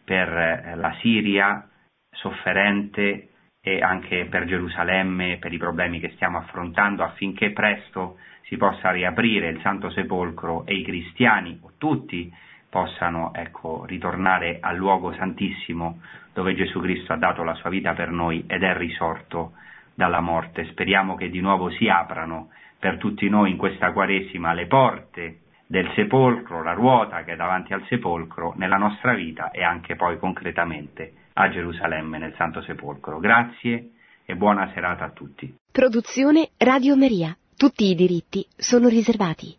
per eh, la Siria sofferente e anche per Gerusalemme, per i problemi che stiamo affrontando affinché presto si possa riaprire il Santo Sepolcro e i cristiani, o tutti, possano ecco, ritornare al luogo santissimo dove Gesù Cristo ha dato la sua vita per noi ed è risorto dalla morte. Speriamo che di nuovo si aprano per tutti noi in questa Quaresima le porte del sepolcro, la ruota che è davanti al sepolcro nella nostra vita e anche poi concretamente a Gerusalemme nel Santo Sepolcro. Grazie e buona serata a tutti. Produzione Radio Maria. Tutti i diritti sono riservati.